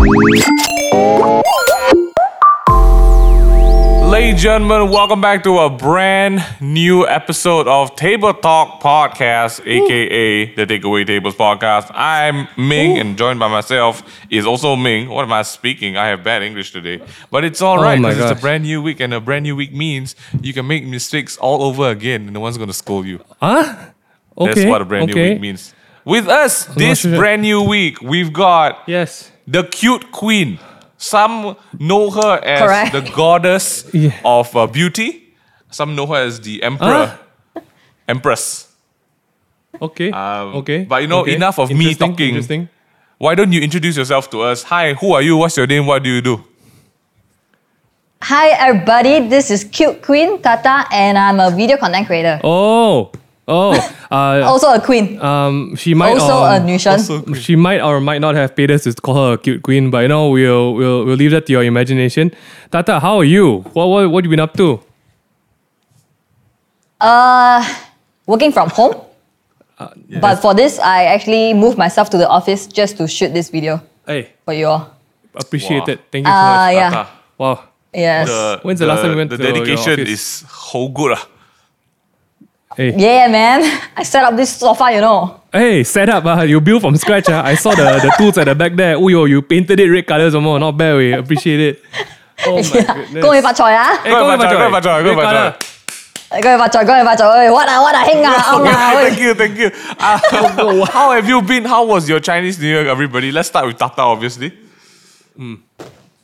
Ladies and gentlemen, welcome back to a brand new episode of Table Talk Podcast, aka the Takeaway Tables Podcast. I'm Ming, and joined by myself is also Ming. What am I speaking? I have bad English today, but it's all right Oh because it's a brand new week, and a brand new week means you can make mistakes all over again, and no one's gonna scold you. Huh? Okay. That's what a brand new week means. With us this brand new week, we've got Yes. The cute queen. Some know her as Correct. the goddess Yeah. of uh, beauty. Some know her as the emperor, empress. Okay. Um, okay. but you know, okay. enough of me talking. Interesting. Why don't you introduce yourself to us? Hi, who are you? What's your name? What do you do? Hi everybody, this is Cute Queen Tata and I'm a video content creator. Oh. Oh. Uh, Also a queen. um. She might. also a um, Nushan. also- She might or might not have paid us to call her a cute queen, but you know we'll we'll we'll leave that to your imagination. Tata, how are you? What what what you been up to? Uh, working from home. Uh, But for this, I actually moved myself to the office just to shoot this video Hey, for you all. appreciate Wow. it. Thank you so Uh, much. yeah. Tata, Wow. Yes. the- When's the last time we went to the to your dedication office? is so good. ah. Hey. Yeah, man. I set up this sofa, you know. Hey, set up, uh, you built from scratch. Uh. I saw the, the tools at the back there. Oh, yo, you painted it red colors or more. Not bad, we appreciate it. Oh my yeah. goodness. Go with Pak Choi, ah. Hey, go with Pak Choi, go with Pak Choi, go with Pak Choi. Go with Choi, go with Choi. What a, what a hang ah, okay, Thank you, thank you. Uh, how have you been? How was your Chinese New Year, everybody? Let's start with Tata, obviously. Mm.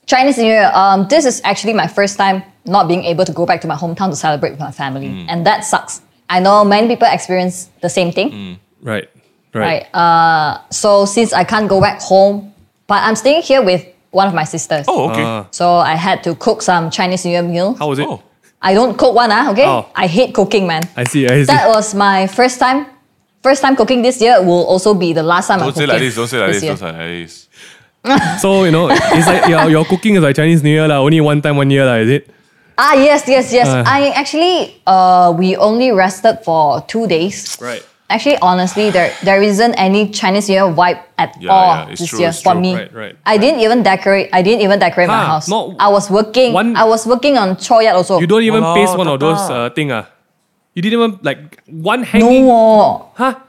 Chinese New Year, um, this is actually my first time not being able to go back to my hometown to celebrate with my family. Mm. And that sucks. I know many people experience the same thing. Mm. Right. Right. right? Uh, so since I can't go back home, but I'm staying here with one of my sisters. Oh, okay. Uh, So I had to cook some Chinese New Year meal. how was it? oh. I don't cook one, ah, okay? Oh. I hate cooking, man. I see. I see. That was my first time. First time cooking this year will also be the last time I'm Don't say cooking. like this, don't say like this, year. don't say like this. So you know, it's like your, your cooking is like Chinese New Year lah. Only one time one year lah. Is it? Ah, yes, yes, yes. Uh. I actually, uh, we only rested for two days. Right. Actually, honestly, there there isn't any Chinese New Year vibe at Yeah, all yeah, it's this true, year it's for true. me. Right, right, I didn't even decorate. I didn't even decorate my house. not I was working. one- I was working on Choyat also. You don't even Walao, paste one of those uh, thing ah. You didn't even like one hanging. no, Huh?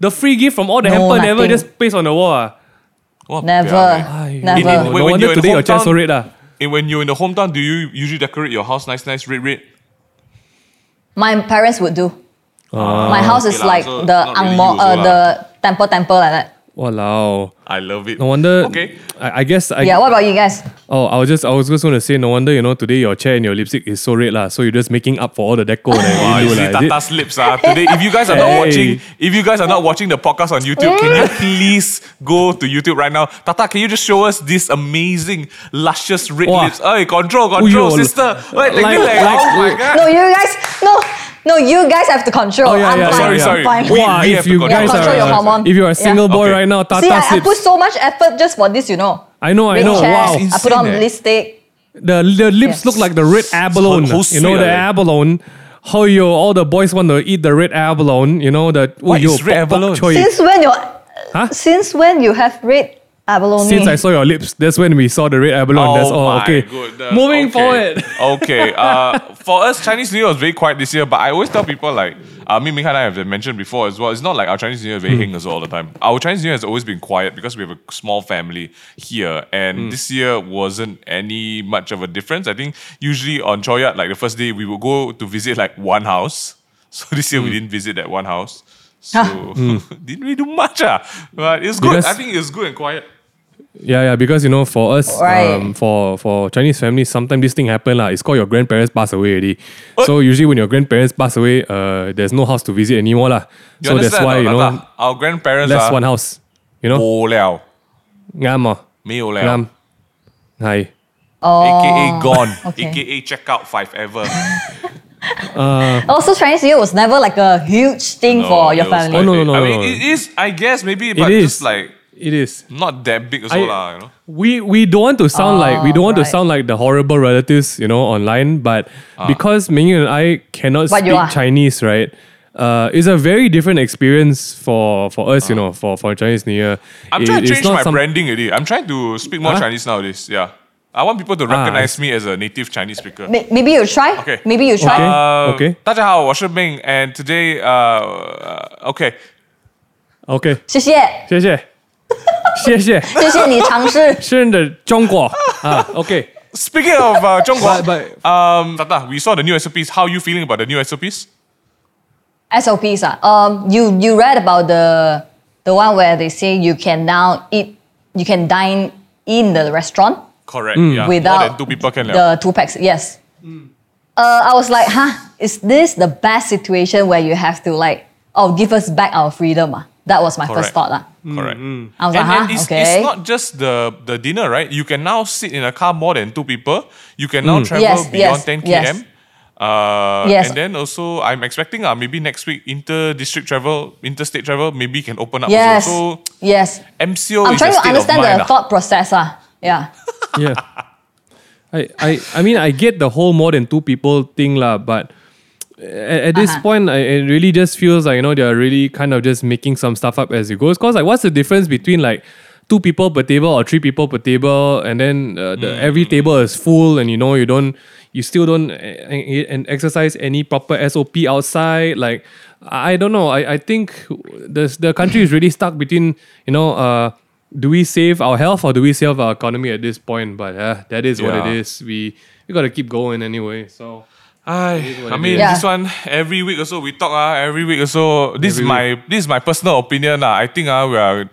The free gift from all the No, hamper never nothing. just paste on the wall ah. What never, Ay, never. In- in- No When- when wonder you're in today your chest so red ah. And when you're in the hometown, do you usually decorate your house nice, nice, red, red? my parents would do. Ah. my house is okay lah, like so the not really angmo, uh, the temple, temple like that. Walao. I love it. No wonder. Okay. I, I guess I. Yeah. What about you guys? Oh, I was just I was just going to say, no wonder you know today your chair and your lipstick is so red lah. So you're just making up for all the deco that Wow, you you see lah. is it? Tata's lips ah. Today, if you guys are not watching, if you guys are not watching the podcast on YouTube, can you please go to YouTube right now? Tata, can you just show us this amazing, luscious red Wow. lips? Hey, control, control, Uyo, sister. Wait, like- like, like, like- oh my god. No, you guys. No, no, you guys have to control. Oh, yeah, I'm yeah, fine. sorry, I'm sorry. fine. We- Wow, we if to you control. guys Control are your hormone. if you're a single Yeah. boy Okay. right now, Tata See, I, I put so much effort just for this, you know. I know, I know. chest, Wow, I put on eh? lipstick. the the lips Yes. look like the red abalone. How- how you know the are abalone. How you all the boys want to eat the red abalone? You know the What yo, is red pok- pok abalone? Since when you Huh? since when you have red abalone? Since I saw your lips, that's when we saw the red abalone. that's all. Oh my Okay. goodness. Moving Okay. forward. okay. Uh, for us, Chinese New Year was very quiet this year, but I always tell people like, uh, me, Ming and I have mentioned before as well. It's not like our Chinese New Year is very Hmm. heng as well all the time. Our Chinese New Year has always been quiet because we have a small family here, and Hmm. this year wasn't any much of a difference. I think usually on Choyat, like the first day, we would go to visit like one house. So this year we Hmm. didn't visit that one house. So didn't really do much, ah. but it's good. Because- I think it's good and quiet. Yeah, yeah, because you know, for us, Right. um, for for Chinese families, sometimes this thing happen lah. It's called your grandparents pass away already. So usually when your grandparents pass away, uh, there's no house to visit anymore lah. You So that's understand why or you not, know, Tata? our grandparents less are one house. You know, 无聊， ngam ah, 没有了 ngam, hi. Oh. AKA gone, okay. AKA check out five ever. Also, Chinese New Year was never like a huge thing for your it was family. quite Oh, no, big. no, no, I no, mean, no. it is, I guess, maybe, but is. just like It is. not that big as I- well, lah, you know. We we don't want to sound like we don't want to right. sound like the horrible relatives, you know, online. But because Ming and I cannot But you speak are. Chinese, right? uh, it's a very different experience for for us, you know, for for Chinese New Year. I'm It- trying to it's change not my some- branding already. I'm trying to speak more Huh? Chinese nowadays. Yeah. I want people to Ah, recognize me as a native Chinese speaker. May- Maybe you try. Okay. Maybe you try. Okay. Uh, Okay. 大家好，我是 Ming, and today, uh, uh, okay, OK，谢谢，谢谢， 谢谢，谢谢你尝试。是的，中国啊，OK。 Speaking of uh, 中国 But- but- um, Tata, we saw the new SOPs. How are you feeling about the new SOPs? SOPs. Ah. Um, you you read about the the one where they say you can now eat, you can dine in the restaurant Correct. Yeah. without More than two people can. the two packs. Yes. Uh, I was like, huh? Is this the best situation where you have to like, oh, give us back our freedom? Ah? That was my Correct. first thought. Ah. Correct. I was And, like, huh? and it's, okay. it's not just the, the dinner, right? You can now sit in a car more than two people. You can now travel Yes, beyond yes, 10 km. yes. Uh, Yes. And then also, I'm expecting uh, maybe next week inter-district travel, interstate travel, maybe can open up. yes. Also. So yes. MCO I'm is trying to understand mind. the ah. thought process. Ah. Yeah. yeah. I, I I mean I get the whole more than two people thing lah, but at, at this Uh-huh. point I, it really just feels like you know they're really kind of just making some stuff up as it goes. Cause like what's the difference between like two people per table or three people per table, and then uh, the, every table is full, and you know you don't you still don't uh, uh, and exercise any proper SOP outside. Like I I don't know. I, I think the the country is really stuck between you know uh do we save our health or do we save our economy at this point? But uh, that is what it is. We we gotta keep going anyway. So What I mean, is. this one every week or so we talk. Uh, every week or so, this is Every my this is my personal opinion. Uh, I think uh, we are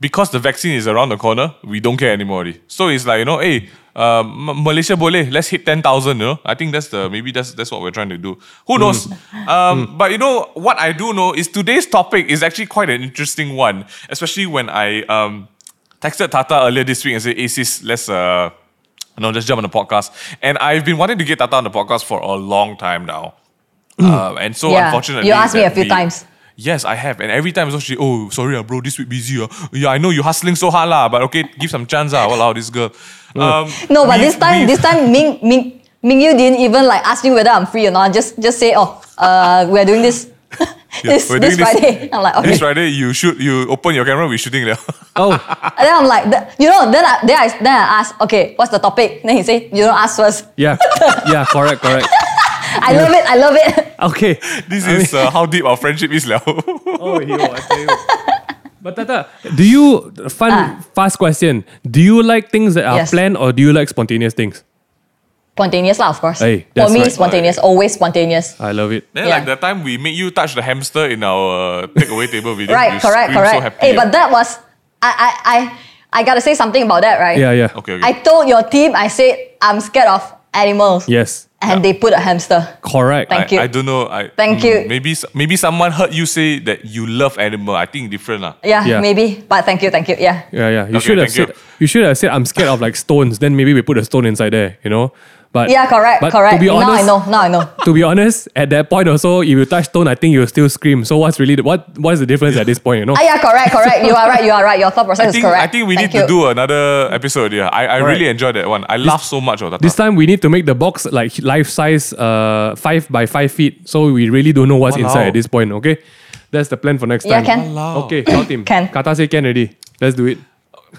because the vaccine is around the corner. We don't care anymore. already. So it's like you know, hey, uh, Malaysia boleh, let's hit ten thousand. You know, I think that's the maybe that's that's what we're trying to do. Who knows? Um, But you know what I do know is today's topic is actually quite an interesting one, especially when I um texted Tata earlier this week and said, "Hey sis, let's uh." No, just jump on the podcast. And I've been wanting to get Tata on the podcast for a long time now. Uh, and so Yeah. unfortunately, You asked me a few we- times. Yes, I have. And every time so she, oh, sorry, ah, bro, this week busy. ah. Yeah, I know you're hustling so hard, lah, but okay, give some chance. Ah, Walao, this girl. Um, No, but we- this time, we- this time, Ming, Ming, Ming Yu didn't even like ask me whether I'm free or not. Just, just say, oh, uh, we're doing this, this, we're this doing this- Friday. I'm like, okay. This Friday, you shoot, you open your camera, we're shooting there. oh And then I'm like, th- you know, then I, then I, then I ask, okay, what's the topic? Then he say, you don't ask first. yeah yeah correct correct. I love it. I love it. Okay. this is uh, how deep our friendship is, now. Oh, yo, I tell you. But Tata, do you fun Ah. fast question? Do you like things that are Yes. planned or do you like spontaneous things? Spontaneous lah, of course. Hey, For me, right. spontaneous. Always spontaneous. I love it. then, Yeah. like the time we made you touch the hamster in our uh, takeaway table video, Right, you correct, screamed correct. So happy, hey, but that was, I, I, I, I gotta say something about that, right? Yeah, yeah. Okay, okay. I told your team, I said, I'm scared of animals. Yes. And they put a hamster. Correct. Thank I, you. I don't know. I, Thank mm, you. Maybe s- maybe someone heard you say that you love animal. I think different lah. Yeah, Yeah. maybe. But thank you, thank you. Yeah. Yeah, yeah. You Okay, should have thank said you. should have said I'm scared of like stones. Then maybe we put a stone inside there, you know. But Yeah, correct, but correct. To be now I know. Now I know. to be honest, at that point also, if you touch stone, I think you'll still scream. So what's really the, what what is the difference at this point? You know. Ah, yeah, correct, correct. You are right. You are right. Your thought process I is correct. I think we Thank need to do another episode. Yeah, I, I Alright. really enjoyed that one. I laughed so much. Oh, This time we need to make the box like life size, uh, five by five feet. So we really don't know what's Walao. inside at this point. Okay, that's the plan for next Yeah, time. can. Walao. Okay, tell team. Can. Tata say can already. Let's do it.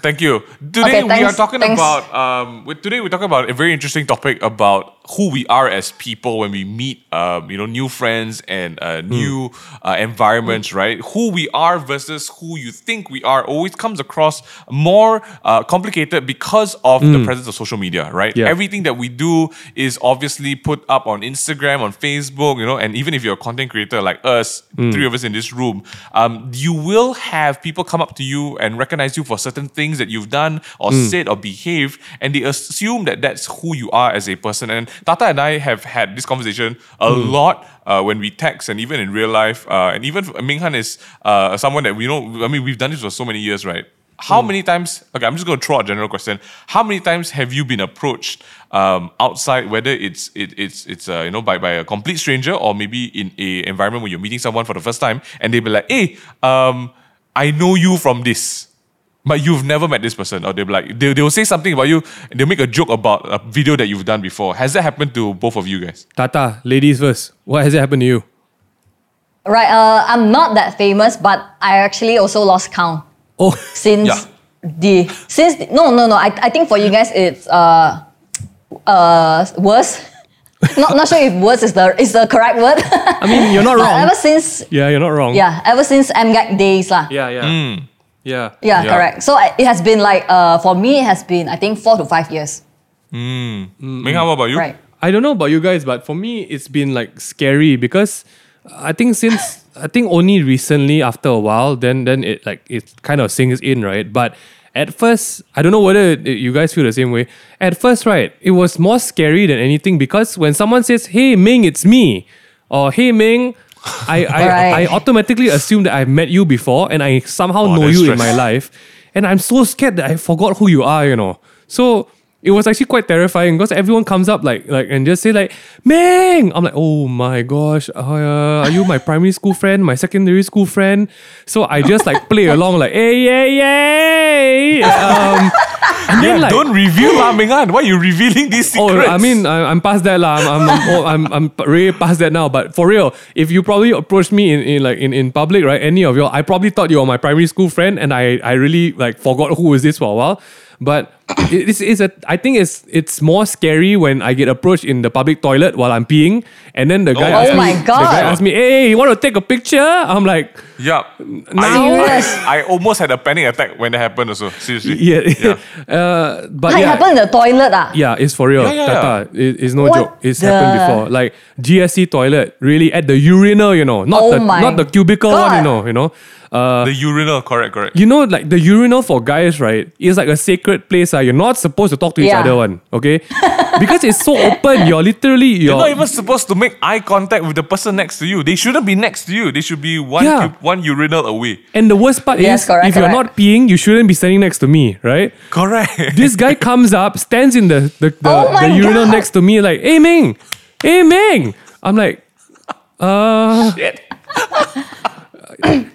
Thank you. Today Okay, we are talking thanks. about um. With, today we're talking about a very interesting topic about who we are as people when we meet um you know new friends and uh, new uh, environments, right? Who we are versus who you think we are always comes across more uh, complicated because of the presence of social media, right? Yeah. Everything that we do is obviously put up on Instagram, on Facebook, you know, and even if you're a content creator like us, three of us in this room, um, you will have people come up to you and recognize you for certain things that you've done or said or behaved, and they assume that that's who you are as a person. And Tata and I have had this conversation a lot uh, when we text and even in real life. Uh, and even Minghan is uh, someone that we know. I mean, we've done this for so many years, right? How many times? Okay, I'm just going to throw a general question. How many times have you been approached um, outside, whether it's it, it's it's uh, you know by, by a complete stranger or maybe in a environment where you're meeting someone for the first time, and they be like, "Hey, um, I know you from this." But you've never met this person, or they'll be like they they'll say something about you, and they'll make a joke about a video that you've done before. Has that happened to both of you guys? Tata, ladies first. What has it happened to you? Right. Uh, I'm not that famous, but I actually also lost count Oh, since Yeah. the since the, no no no. I, I think for you guys it's uh uh worse. not not sure if worse is the is the correct word. I mean, you're not but wrong. ever since Yeah, you're not wrong. yeah ever since MGAG days lah. Yeah, yeah. Hmm. Yeah. Yeah, Yeah. correct. So it has been like uh for me it has been I think four to five years. Ming Han, what about you? Right. I don't know about you guys, but for me, it's been like scary because I think since I think only recently, after a while, then then it like it kind of sinks in, right? But at first, I don't know whether it- you guys feel the same way. At first, right, it was more scary than anything because when someone says, "Hey Ming, it's me," or "Hey Ming," I I, Right. I automatically assume that I've met you before and I somehow Oh, know that's you in my life, and I'm so scared that I forgot who you are. You know, so it was actually quite terrifying because everyone comes up like like and just say like Ming. I'm like, oh my gosh, uh, are you my primary school friend, my secondary school friend? So I just like play along like, hey, yay, yay. Um, and Yeah, then like, don't reveal lah, Ming Han. Why are you revealing these Oh. I mean, I, I'm past that lah. I'm, I'm, I'm, oh, I'm, I'm really past that now. But for real, if you probably approached me in, in like in, in public, right? Any of you, I probably thought you were my primary school friend, and I, I really like forgot who was this for a while. But it's, it's a, I think it's it's more scary when I get approached in the public toilet while I'm peeing, and then the guy, Oh asks me, the guy asks me, "Hey, you want to take a picture?" I'm like, yeah. Now- I, I, I almost had a panic attack when that happened also. Seriously. yeah, uh, but It yeah, happened in the toilet ah. Yeah, it's for real. Yeah, yeah, Tata, It, it's no What joke. It's happened before. Like GSC toilet, really at the urinal, you know, not Oh the not the cubicle one, you know, you know. Uh, The urinal, correct, correct. you know, like the urinal for guys, right? It's like a sacred place. Uh, you're not supposed to talk to each Yeah. other, one, okay? because it's so open. You're literally you're, You're not even supposed to make eye contact with the person next to you. They shouldn't be next to you. They should be one Yeah. cu- one urinal away. And the worst part Yes, is, correct, if you're correct. not peeing, you shouldn't be standing next to me, right? Correct. this guy comes up, stands in the the, the, Oh my the urinal God. next to me, like, hey Ming, hey Ming. I'm like, uh, Shit.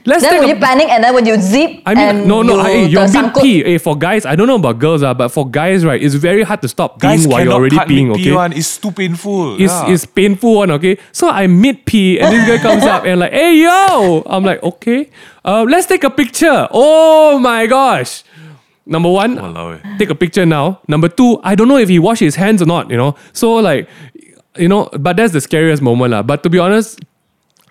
Let's Then take when you panic and then when you zip I mean, and no, no, you, hey, you're the being pee. Hey, for guys, I don't know about girls, uh, but for guys, right, it's very hard to stop Guys peeing while you're cannot already cut peeing, mid-pee one. It's too painful. It's, yeah. it's painful one, okay? So I mid pee and this guy comes up and like, hey yo! I'm like, okay, uh, let's take a picture. Oh my gosh. Number one, Walao eh. take a picture now. Number two, I don't know if he washed his hands or not, you know? So like, you know, but that's the scariest moment. lah. But to be honest,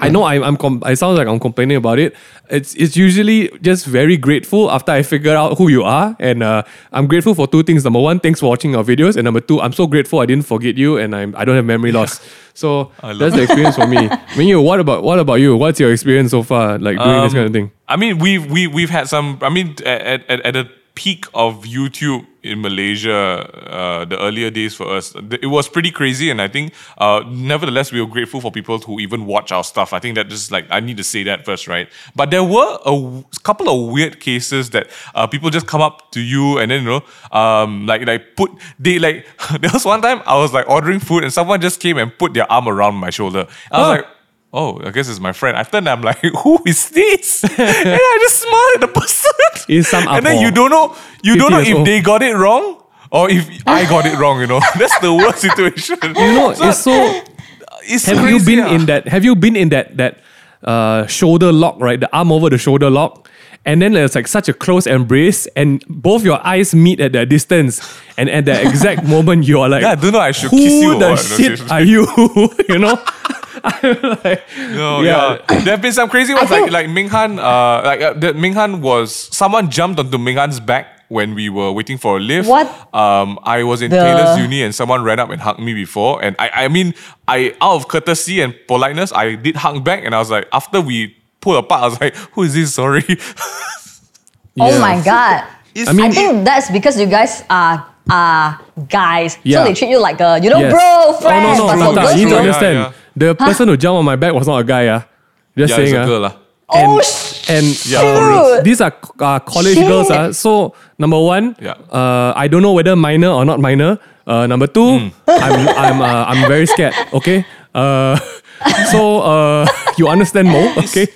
I know I'm, I'm com- I sound like I'm complaining about it. It's it's usually just very grateful after I figure out who you are, and uh, I'm grateful for two things. Number one, thanks for watching our videos, and number two, I'm so grateful I didn't forget you, and I'm I don't have memory loss. So that's the experience for me. Mingyu, what about what about you? What's your experience so far, like doing this Um, kind of thing? I mean, we've we we've had some. I mean, at at, at the peak of YouTube in Malaysia, uh, the earlier days for us, it was pretty crazy, and I think, uh, nevertheless, we were grateful for people who even watch our stuff. I think that just like I need to say that first, right? But there were a w- couple of weird cases that uh, people just come up to you and then you know, um, like like put they like there was one time I was like ordering food and someone just came and put their arm around my shoulder. I was Oh. like. Oh, I guess it's my friend. After that, I'm like, who is this? and I just smile at the person. It's some and then you don't know, you don't know if old. they got it wrong or if I got it wrong. You know, that's the worst situation. You know, it's so. it's Have you been in that? Have you been in that that uh, shoulder lock, right? The arm over the shoulder lock, and then there's like such a close embrace, and both your eyes meet at that distance, and at that exact moment you are like, Yeah, I don't know. I should who kiss you or the shit are you? you know. I'm like, No, Yeah. yeah. There have been some crazy ones. think- Like like Minghan, uh, like uh, that Minghan was someone jumped onto Minghan's back when we were waiting for a lift. What? Um, I was in The- Taylor's uni and someone ran up and hugged me before, and I I mean I out of courtesy and politeness I did hug back, and I was like after we pulled apart I was like who is this? Sorry. Oh my god. It's- I mean- I think that's because you guys are are guys. Yeah. So they treat you like a you know Yes. bro friend. Oh no but no, for Tata, girls, you need to Yeah, understand. yeah. The person who jumped on my back was not a guy, ah. Just yeah, saying, it's a ah. girl lah. Oh and, sh- and Yeah, uh, for real. these are uh, college Shit. girls. Uh, so number one, Yeah. uh, I don't know whether minor or not minor. Uh, number two, I'm I'm uh, I'm very scared. Okay, uh, so uh, you understand more. Okay,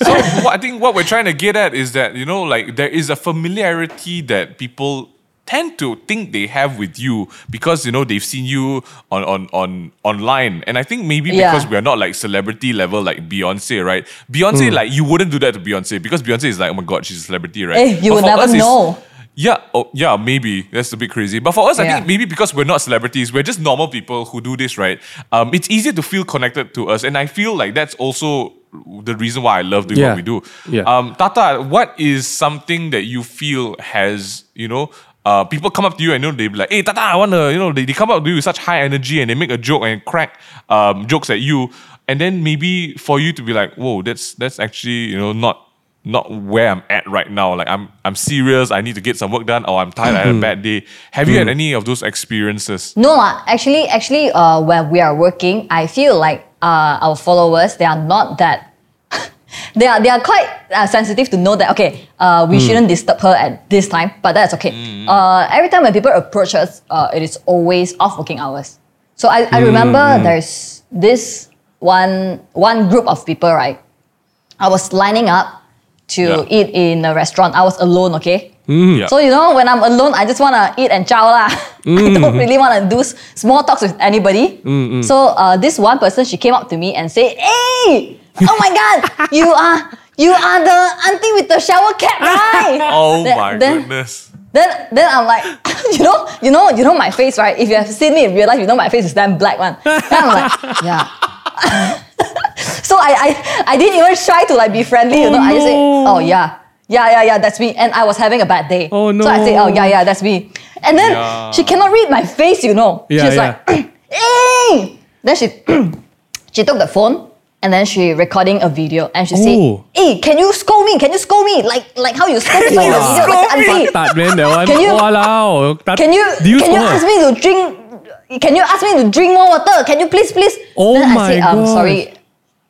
so what I think what we're trying to get at is that you know like there is a familiarity that people tend to think they have with you because you know they've seen you on on on online and i think maybe Yeah. because we are not like celebrity level like beyonce right beyonce Hmm. like you wouldn't do that to beyonce because beyonce is like oh my god she's a celebrity right Eh, you But would never us, know. yeah, oh, yeah, maybe that's a bit crazy. But for us, I think maybe because we're not celebrities, we're just normal people who do this, right? Um, it's easier to feel connected to us, and I feel like that's also the reason why I love doing Yeah. what we do. Yeah. Um, Tata, what is something that you feel has you know? Uh, people come up to you and you know they be like, "Hey, Tata, I wanna," you know, they, they come up to you with such high energy and they make a joke and crack um, jokes at you, and then maybe for you to be like, "Whoa, that's that's actually you know not not where I'm at right now. Like I'm I'm serious. I need to get some work done, or I'm tired. I had a bad day. Have you had any of those experiences? No, ah, actually, actually, uh, when we are working, I feel like uh, our followers they are not that. They are they are quite uh, sensitive to know that okay, uh, we shouldn't disturb her at this time, but that's okay. Uh, every time when people approach us, uh, it is always off working hours. So I, I remember there's this one one group of people, right? I was lining up to Yeah. eat in a restaurant. I was alone, okay? Yeah. So you know, when I'm alone, I just wanna eat and chow lah. I don't really wanna do small talks with anybody. So uh, this one person, she came up to me and said, "Hey, oh my God, you are you are the auntie with the shower cap, right?" oh Then- my then- goodness. Then then I'm like, you know, you know, you know my face, right? If you have seen me in real life, you know my face is damn black one. Then I'm like, yeah. so I, I I didn't even try to like be friendly, you oh know. I just say, oh yeah. Yeah, yeah, yeah, that's me. And I was having a bad day. Oh, no. So I say, oh yeah, yeah, that's me. And then Yeah. she cannot read my face, you know. Yeah, She's yeah. like, hey! Then she she took the phone and then she recording a video and she said, Oh. hey, can you scold me? Can you scold me? Like like how you scold me in the video, like an auntie. Tat, man, that one. Can you- Walao. Tat- Can you do you can you ask me to drink? Can you ask me to drink more water? Can you please please? Oh then I my say, I'm gosh. sorry.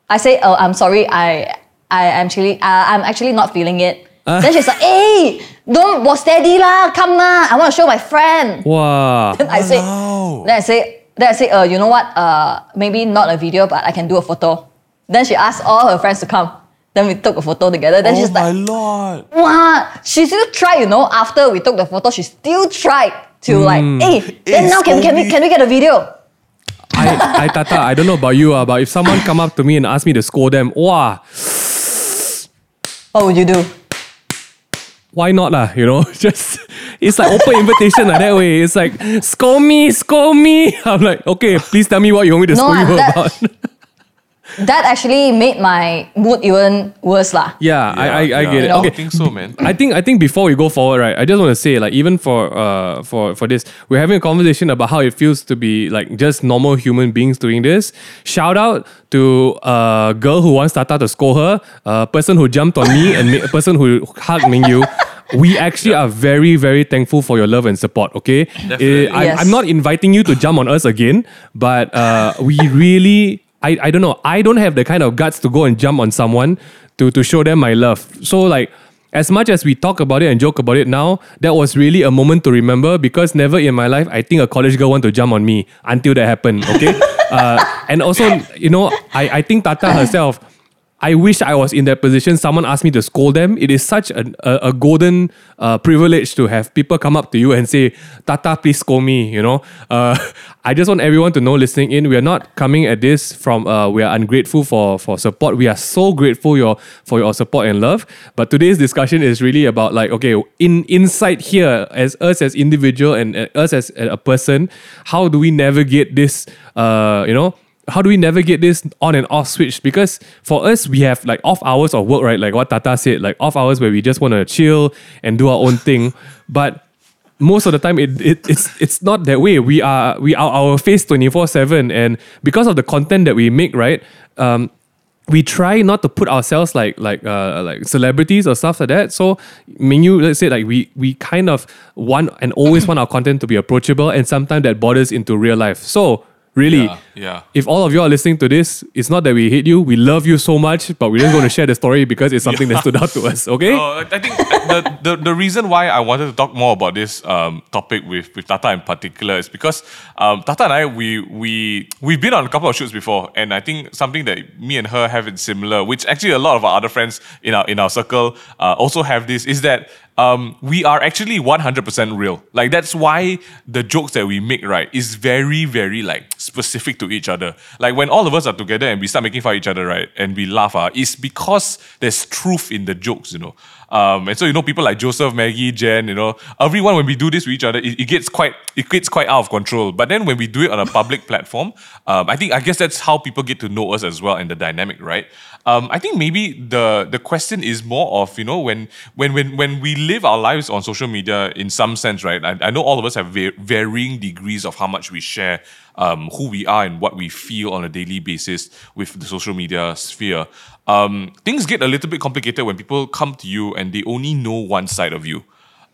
I say, oh, I'm sorry. I I am actually uh, I'm actually not feeling it. Uh. Then she's like, hey, don't walk steady lah, come lah. I want to show my friend. Wow. Then I say, no. then I say, then I say, uh, you know what? Uh, maybe not a video, but I can do a photo. Then she asked all her friends to come. Then we took a photo together. Then Oh she's my like, lord. Wow, she still tried, you know, after we took the photo, she still tried to like, Hmm. hey, then now can, can we can we get a video? I, I, Tata, I don't know about you, uh, but if someone come up to me and ask me to scold them, wow, What would you do? why not lah? You know, just it's like open invitation like that way. It's like scold me, scold me. I'm like, okay, please tell me what you want me to No, scold you that- about. That actually made my mood even worse lah. yeah, I, I, I Yeah, get it. yeah, Okay, I think so, man. I think I think before we go forward, right, I just want to say, like, even for uh for for this, we're having a conversation about how it feels to be like just normal human beings doing this. Shout out to a girl who wants Tata to score her, a person who jumped on me, and a person who hugged Mingyu. We actually are very, very thankful for your love and support. Okay, Definitely. Eh, I, Yes. I'm not inviting you to jump on us again, but uh, we really. I, I don't know. I don't have the kind of guts to go and jump on someone to, to show them my love. So like as much as we talk about it and joke about it now, that was really a moment to remember because never in my life I think a college girl want to jump on me until that happened. Okay. uh, and also, you know, I, I think Tata herself. I wish I was in that position. Someone asked me to scold them. It is such a, a, a golden uh, privilege to have people come up to you and say, Tata, please scold me. You know, uh, I just want everyone to know listening in, we are not coming at this from, uh, we are ungrateful for, for support. We are so grateful your, for your support and love. But today's discussion is really about like, okay, in inside here, as us as individual and uh, us as a person, how do we navigate this, uh, you know, how do we navigate this on and off switch? Because for us, we have like off hours of work, right? Like what Tata said, like off hours where we just want to chill and do our own thing. But most of the time, it, it it's it's not that way. We are we are our face twenty four seven, and because of the content that we make, right? Um, we try not to put ourselves like like uh like celebrities or stuff like that. So Mingyu, let's say like we we kind of want and always want our content to be approachable, and sometimes that borders into real life. So really, Yeah, yeah. if all of you are listening to this, it's not that we hate you. We love you so much, but we're just going to share the story because it's something that stood out to us. Okay? Uh, I think the, the, the reason why I wanted to talk more about this um, topic with, with Tata in particular is because um, Tata and I we we we've been on a couple of shoots before, and I think something that me and her have in similar, which actually a lot of our other friends in our in our circle uh, also have this, is that um, we are actually 100% real. Like that's why the jokes that we make, right, is very, very like specific to each other. Like when all of us are together and we start making fun of each other, right, and we laugh, uh, it's because there's truth in the jokes, you know. Um, and so you know people like Joseph, Maggie, Jen, you know, everyone when we do this with each other, it, it gets quite it gets quite out of control. But then when we do it on a public platform, um, I think I guess that's how people get to know us as well and the dynamic, right? Um, I think maybe the the question is more of you know when when when when we live our lives on social media in some sense, right? I, I know all of us have va- varying degrees of how much we share um, who we are and what we feel on a daily basis with the social media sphere. Um, things get a little bit complicated when people come to you and they only know one side of you.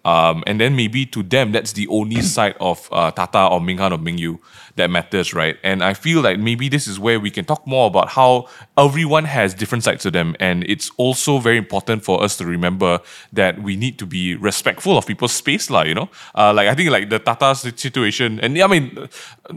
Um, and then maybe to them, that's the only side of uh, Tata or Minghan or Mingyu that matters, right? And I feel like maybe this is where we can talk more about how everyone has different sides to them. And it's also very important for us to remember that we need to be respectful of people's space, lah, you know? Uh, like, I think like the Tata situation, and I mean,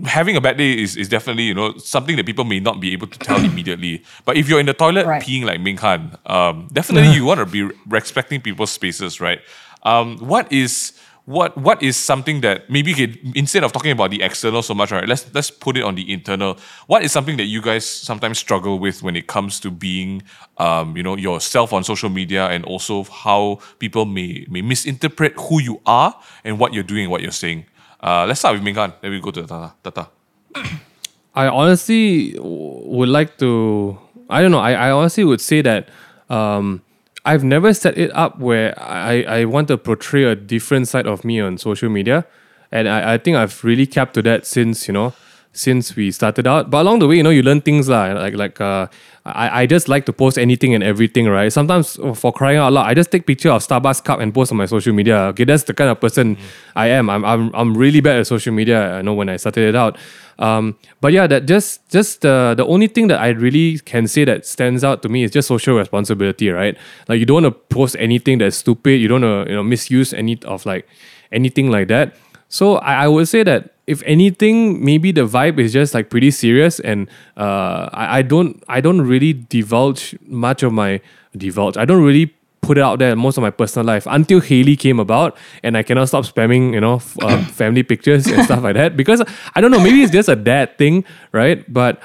having a bad day is, is definitely, you know, something that people may not be able to tell immediately. But if you're in the toilet Right. peeing like Minghan, um, definitely you want to be respecting people's spaces, right? Um, what is what what is something that maybe could, instead of talking about the external so much, right? Let's let's put it on the internal. What is something that you guys sometimes struggle with when it comes to being, um, you know, yourself on social media, and also how people may may misinterpret who you are and what you're doing, what you're saying. Uh, let's start with Minghan. Then we go to Tata. Tata. I honestly would like to. I don't know. I, I honestly would say that um, I've never set it up where I, I want to portray a different side of me on social media. And I, I think I've really kept to that since, you know, since we started out. But along the way, you know, you learn things lah. Like like uh, I, I just like to post anything and everything, right? Sometimes oh, for crying out loud, I just take picture of Starbucks cup and post on my social media. Okay, that's the kind of person I am. I'm, I'm I'm really bad at social media. I know when I started it out. Um, but yeah, that just just the the only thing that I really can say that stands out to me is just social responsibility, right? Like you don't want to post anything that's stupid. You don't want to you know misuse any of like anything like that. So I, I would say that if anything, maybe the vibe is just like pretty serious, and uh, I, I don't I don't really divulge much of my divulge. I don't really put it out there most of my personal life until Haley came about, and I cannot stop spamming you know f- uh, family pictures and stuff like that because I don't know maybe it's just a dad thing, right? But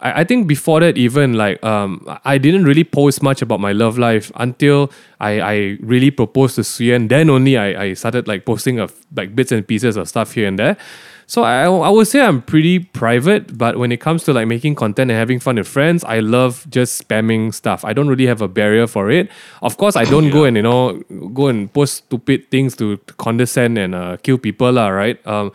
I, I think before that even like um I didn't really post much about my love life until I, I really proposed to Suyen. Then only I, I started like posting of like bits and pieces of stuff here and there. So I, I would say I'm pretty private, but when it comes to like making content and having fun with friends, I love just spamming stuff. I don't really have a barrier for it. Of course, I don't go and you know go and post stupid things to, condescend and uh, kill people, lah, right? Um,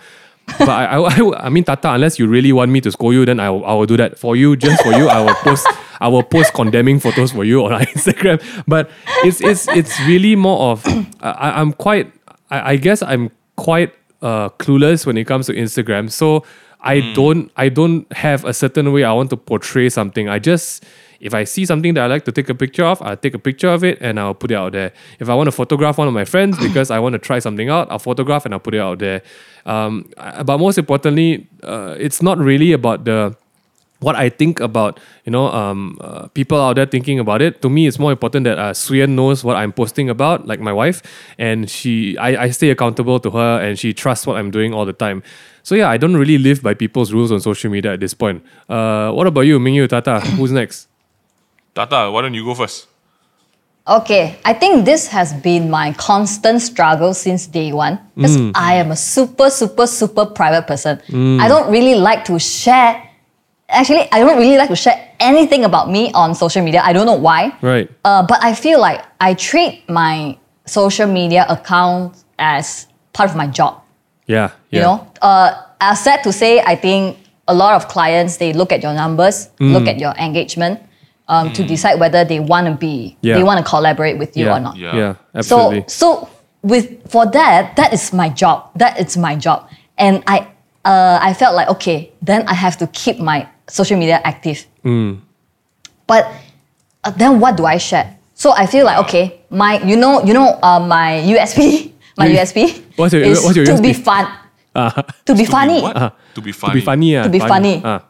but I, I, I, I mean, Tata, unless you really want me to scold you, then I will, I will do that for you. Just for you, I will post, I will post condemning photos for you on Instagram. But it's it's it's really more of, I, I'm quite, I, I guess I'm quite uh, clueless when it comes to Instagram. So I don't, I don't have a certain way I want to portray something. I just if I see something that I like to take a picture of, I'll take a picture of it and I'll put it out there. If I want to photograph one of my friends because I want to try something out, I'll photograph and I'll put it out there. Um, but most importantly, uh, it's not really about the what I think about you know um, uh, people out there thinking about it. To me, it's more important that uh, Suyen knows what I'm posting about, like my wife, and she I, I stay accountable to her and she trusts what I'm doing all the time. So yeah, I don't really live by people's rules on social media at this point. Uh, what about you, Mingyu Tata? Who's next? Tata, why don't you go first? Okay, I think this has been my constant struggle since day one because I am a super, super, super private person. I don't really like to share. Actually, I don't really like to share anything about me on social media. I don't know why. Right. Uh, but I feel like I treat my social media account as part of my job. Yeah. Yeah. You know, uh, as sad to say, I think a lot of clients they look at your numbers, Mm. look at your engagement, um, to decide whether they want to be, Yeah. they want to collaborate with you yeah. or not. Yeah. Yeah. Absolutely. So, so with for that, that is my job. That is my job, and I, uh, I felt like okay, then I have to keep my social media active. Mm. But uh, then what do I share? So I feel like okay, my you know you know uh, my USP my You- USP What's your- is what's your to be USP? fun Ah, to be To funny Be what? to be funny. to be funny. ah, To be funny. Ah.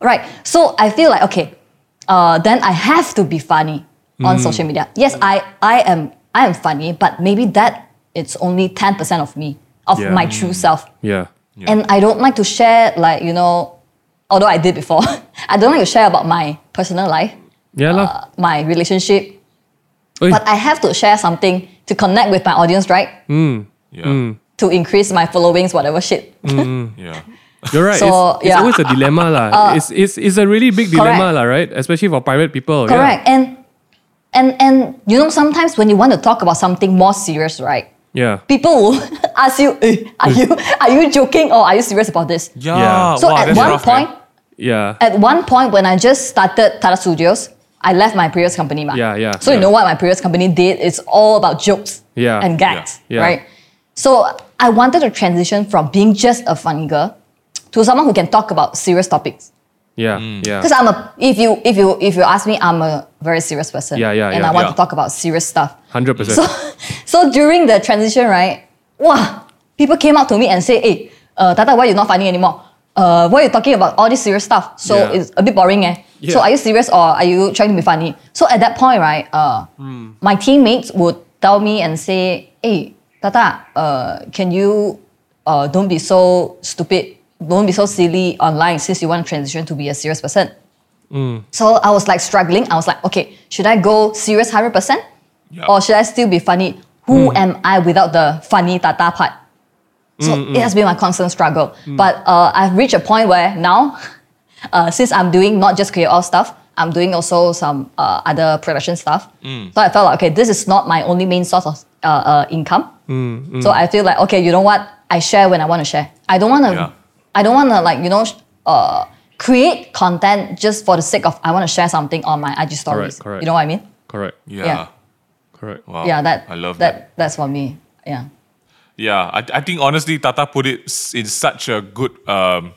right so I feel like okay uh, then I have to be funny on social media yes I I am I am funny but maybe that it's only 10% of me of Yeah. my true self Yeah. Yeah. and I don't like to share like you know although I did before I don't like to share about my personal life Yeah lah. uh, my relationship Oi. but I have to share something to connect with my audience right Yeah. to increase my followings whatever shit Yeah. You're right. So, it's, it's yeah. Uh, always a dilemma lah. it's, it's it's a really big dilemma Correct. lah, right? Especially for private people. correct and and and you know sometimes when you want to talk about something more serious right Yeah. people ask you "Eh, are you are you joking or are you serious about this Yeah. Yeah. so wow, at one rough, point man. Yeah. at one point when I just started Tata Studios, I left my previous company. Ma. Yeah, yeah, So you know what my previous company did? It's all about jokes Yeah, and gags, yeah, yeah. right? So I wanted to transition from being just a funny girl to someone who can talk about serious topics. Yeah. Mm. Yeah. Because I'm a if you if you if you ask me, I'm a very serious person. Yeah, yeah, And yeah. I want to talk about serious stuff. Hundred percent. So so during the transition, right? Wow, people came up to me and say, "Hey, uh, Tata, why you not funny anymore? Uh, why you talking about all this serious stuff? So Yeah. it's a bit boring, eh? So are you serious or are you trying to be funny?" So at that point, right, uh, my teammates would tell me and say, "Hey, Tata, uh, can you uh, don't be so stupid, don't be so silly online since you want to transition to be a serious person." So I was like struggling. I was like, okay, should I go serious 100%? Yeah. Or should I still be funny? Who am I without the funny tata part? So it has been my constant struggle. But uh, I've reached a point where now, uh, since I'm doing not just create all stuff, I'm doing also some uh, other production stuff. So I felt like, okay, this is not my only main source of uh, uh, income. So I feel like, okay, you know what? I share when I want to share. I don't want to, Yeah. I don't want to like, you know, uh, create content just for the sake of I want to share something on my IG stories. correct. correct. You know what I mean? Correct. Yeah. Yeah. Correct. Wow. Yeah, that I love that, that. That's for me. Yeah. Yeah, I, I think honestly, Tata put it in such a good. Um,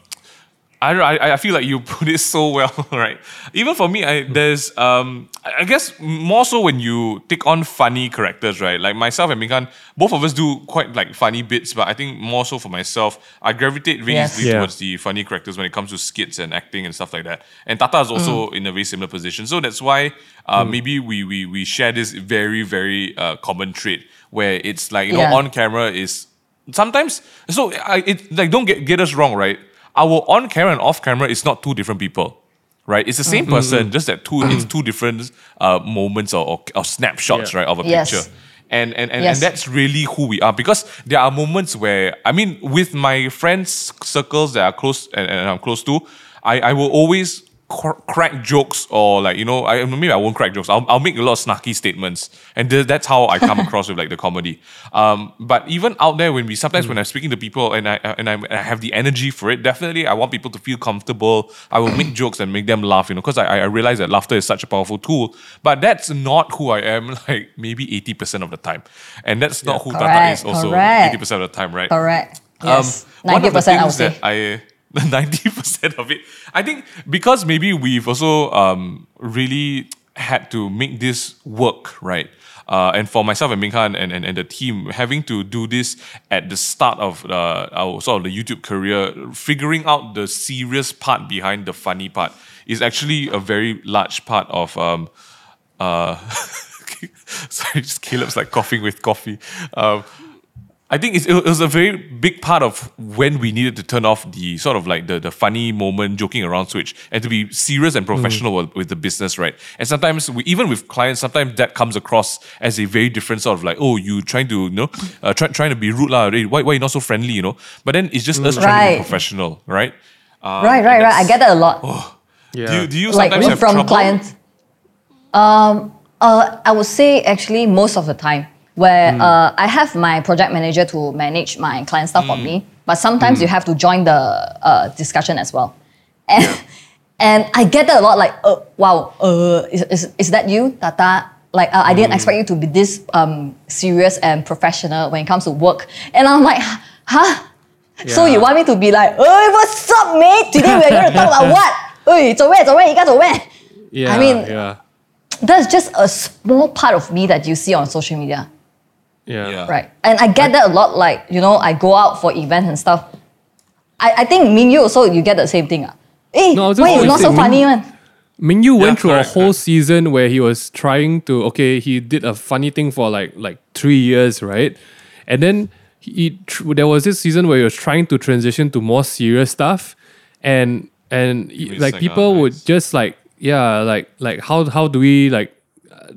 I, don't know, I I feel like you put it so well, right? Even for me, I there's um I I guess more so when you take on funny characters, right? Like myself and Minghan, both of us do quite like funny bits, but I think more so for myself, I gravitate really Yes. easily Yeah. towards the funny characters when it comes to skits and acting and stuff like that. And Tata is also in a very similar position, so that's why uh, maybe we we we share this very very uh, common trait where it's like you know on camera is sometimes so I it like don't get get us wrong, right? Our on camera and off camera is not two different people. Right, it's the same Mm-hmm. person, just that two it's two different uh, moments or, or, or snapshots, Yeah. right, of a Yes. picture. And and, and, Yes. and that's really who we are because there are moments where I mean with my friends circles that are close and, and I'm close to, I, I will always cr- crack jokes or like you know I maybe I won't crack jokes. I'll, I'll make a lot of snarky statements and th- that's how I come across with like the comedy. Um, but even out there when we sometimes when I'm speaking to people and I and I, I have the energy for it, definitely I want people to feel comfortable. I will make jokes and make them laugh, you know, because I, I realize that laughter is such a powerful tool. But that's not who I am. Like maybe eighty percent of the time, and that's not who Tata is also correct. eighty percent of the time, right? Correct. Yes. Um, one Ninety of the percent, I would say. that I ninety percent of it, I think, because maybe we've also um, really had to make this work, right? Uh, and for myself and Minghan and, and, and the team, having to do this at the start of uh, our sort of the YouTube career, figuring out the serious part behind the funny part is actually a very large part of um, uh, sorry, just Caleb's like coughing with coffee. Um, I think it's, it was a very big part of when we needed to turn off the sort of like the, the funny moment, joking around switch, and to be serious and professional with, with the business, right? And sometimes, we, even with clients, sometimes that comes across as a very different sort of like, oh, you trying to, you know, uh, try, trying to be rude, lah. eh, Why, why you not so friendly, you know? But then it's just us trying to be professional, right? Uh, right, right, right. I get that a lot. Yeah. Do you, do you like sometimes have from trouble? clients. Um, uh, I would say actually most of the time where mm. uh, I have my project manager to manage my client stuff mm. for hmm. me, but sometimes mm. you have to join the uh, discussion as well. And, yeah. and I get that a lot like, oh, uh, wow, is, is, is that you, Tata? Like, uh, I didn't hmm. expect you to be this um, serious and professional when it comes to work. And I'm like, huh? Yeah. So you want me to be like, hey, what's up, mate? Today we're going to talk about what? Hey, it's a it's a you guys are. Yeah, I mean, yeah. that's just a small part of me that you see on social media yeah. Yeah. Right. And I get that a lot. Like, you know, I go out for events and stuff. I, I think Ming you also you get the same thing. Ah. Eh, No, I was just why you gonna not say, so Ming- funny one? Mingyu Yeah, went through correct, a whole correct. season where he was trying to okay, he did a funny thing for like like three years, right? And then he tr- there was this season where he was trying to transition to more serious stuff, and and he- like like, people would just like yeah, like like how how do we like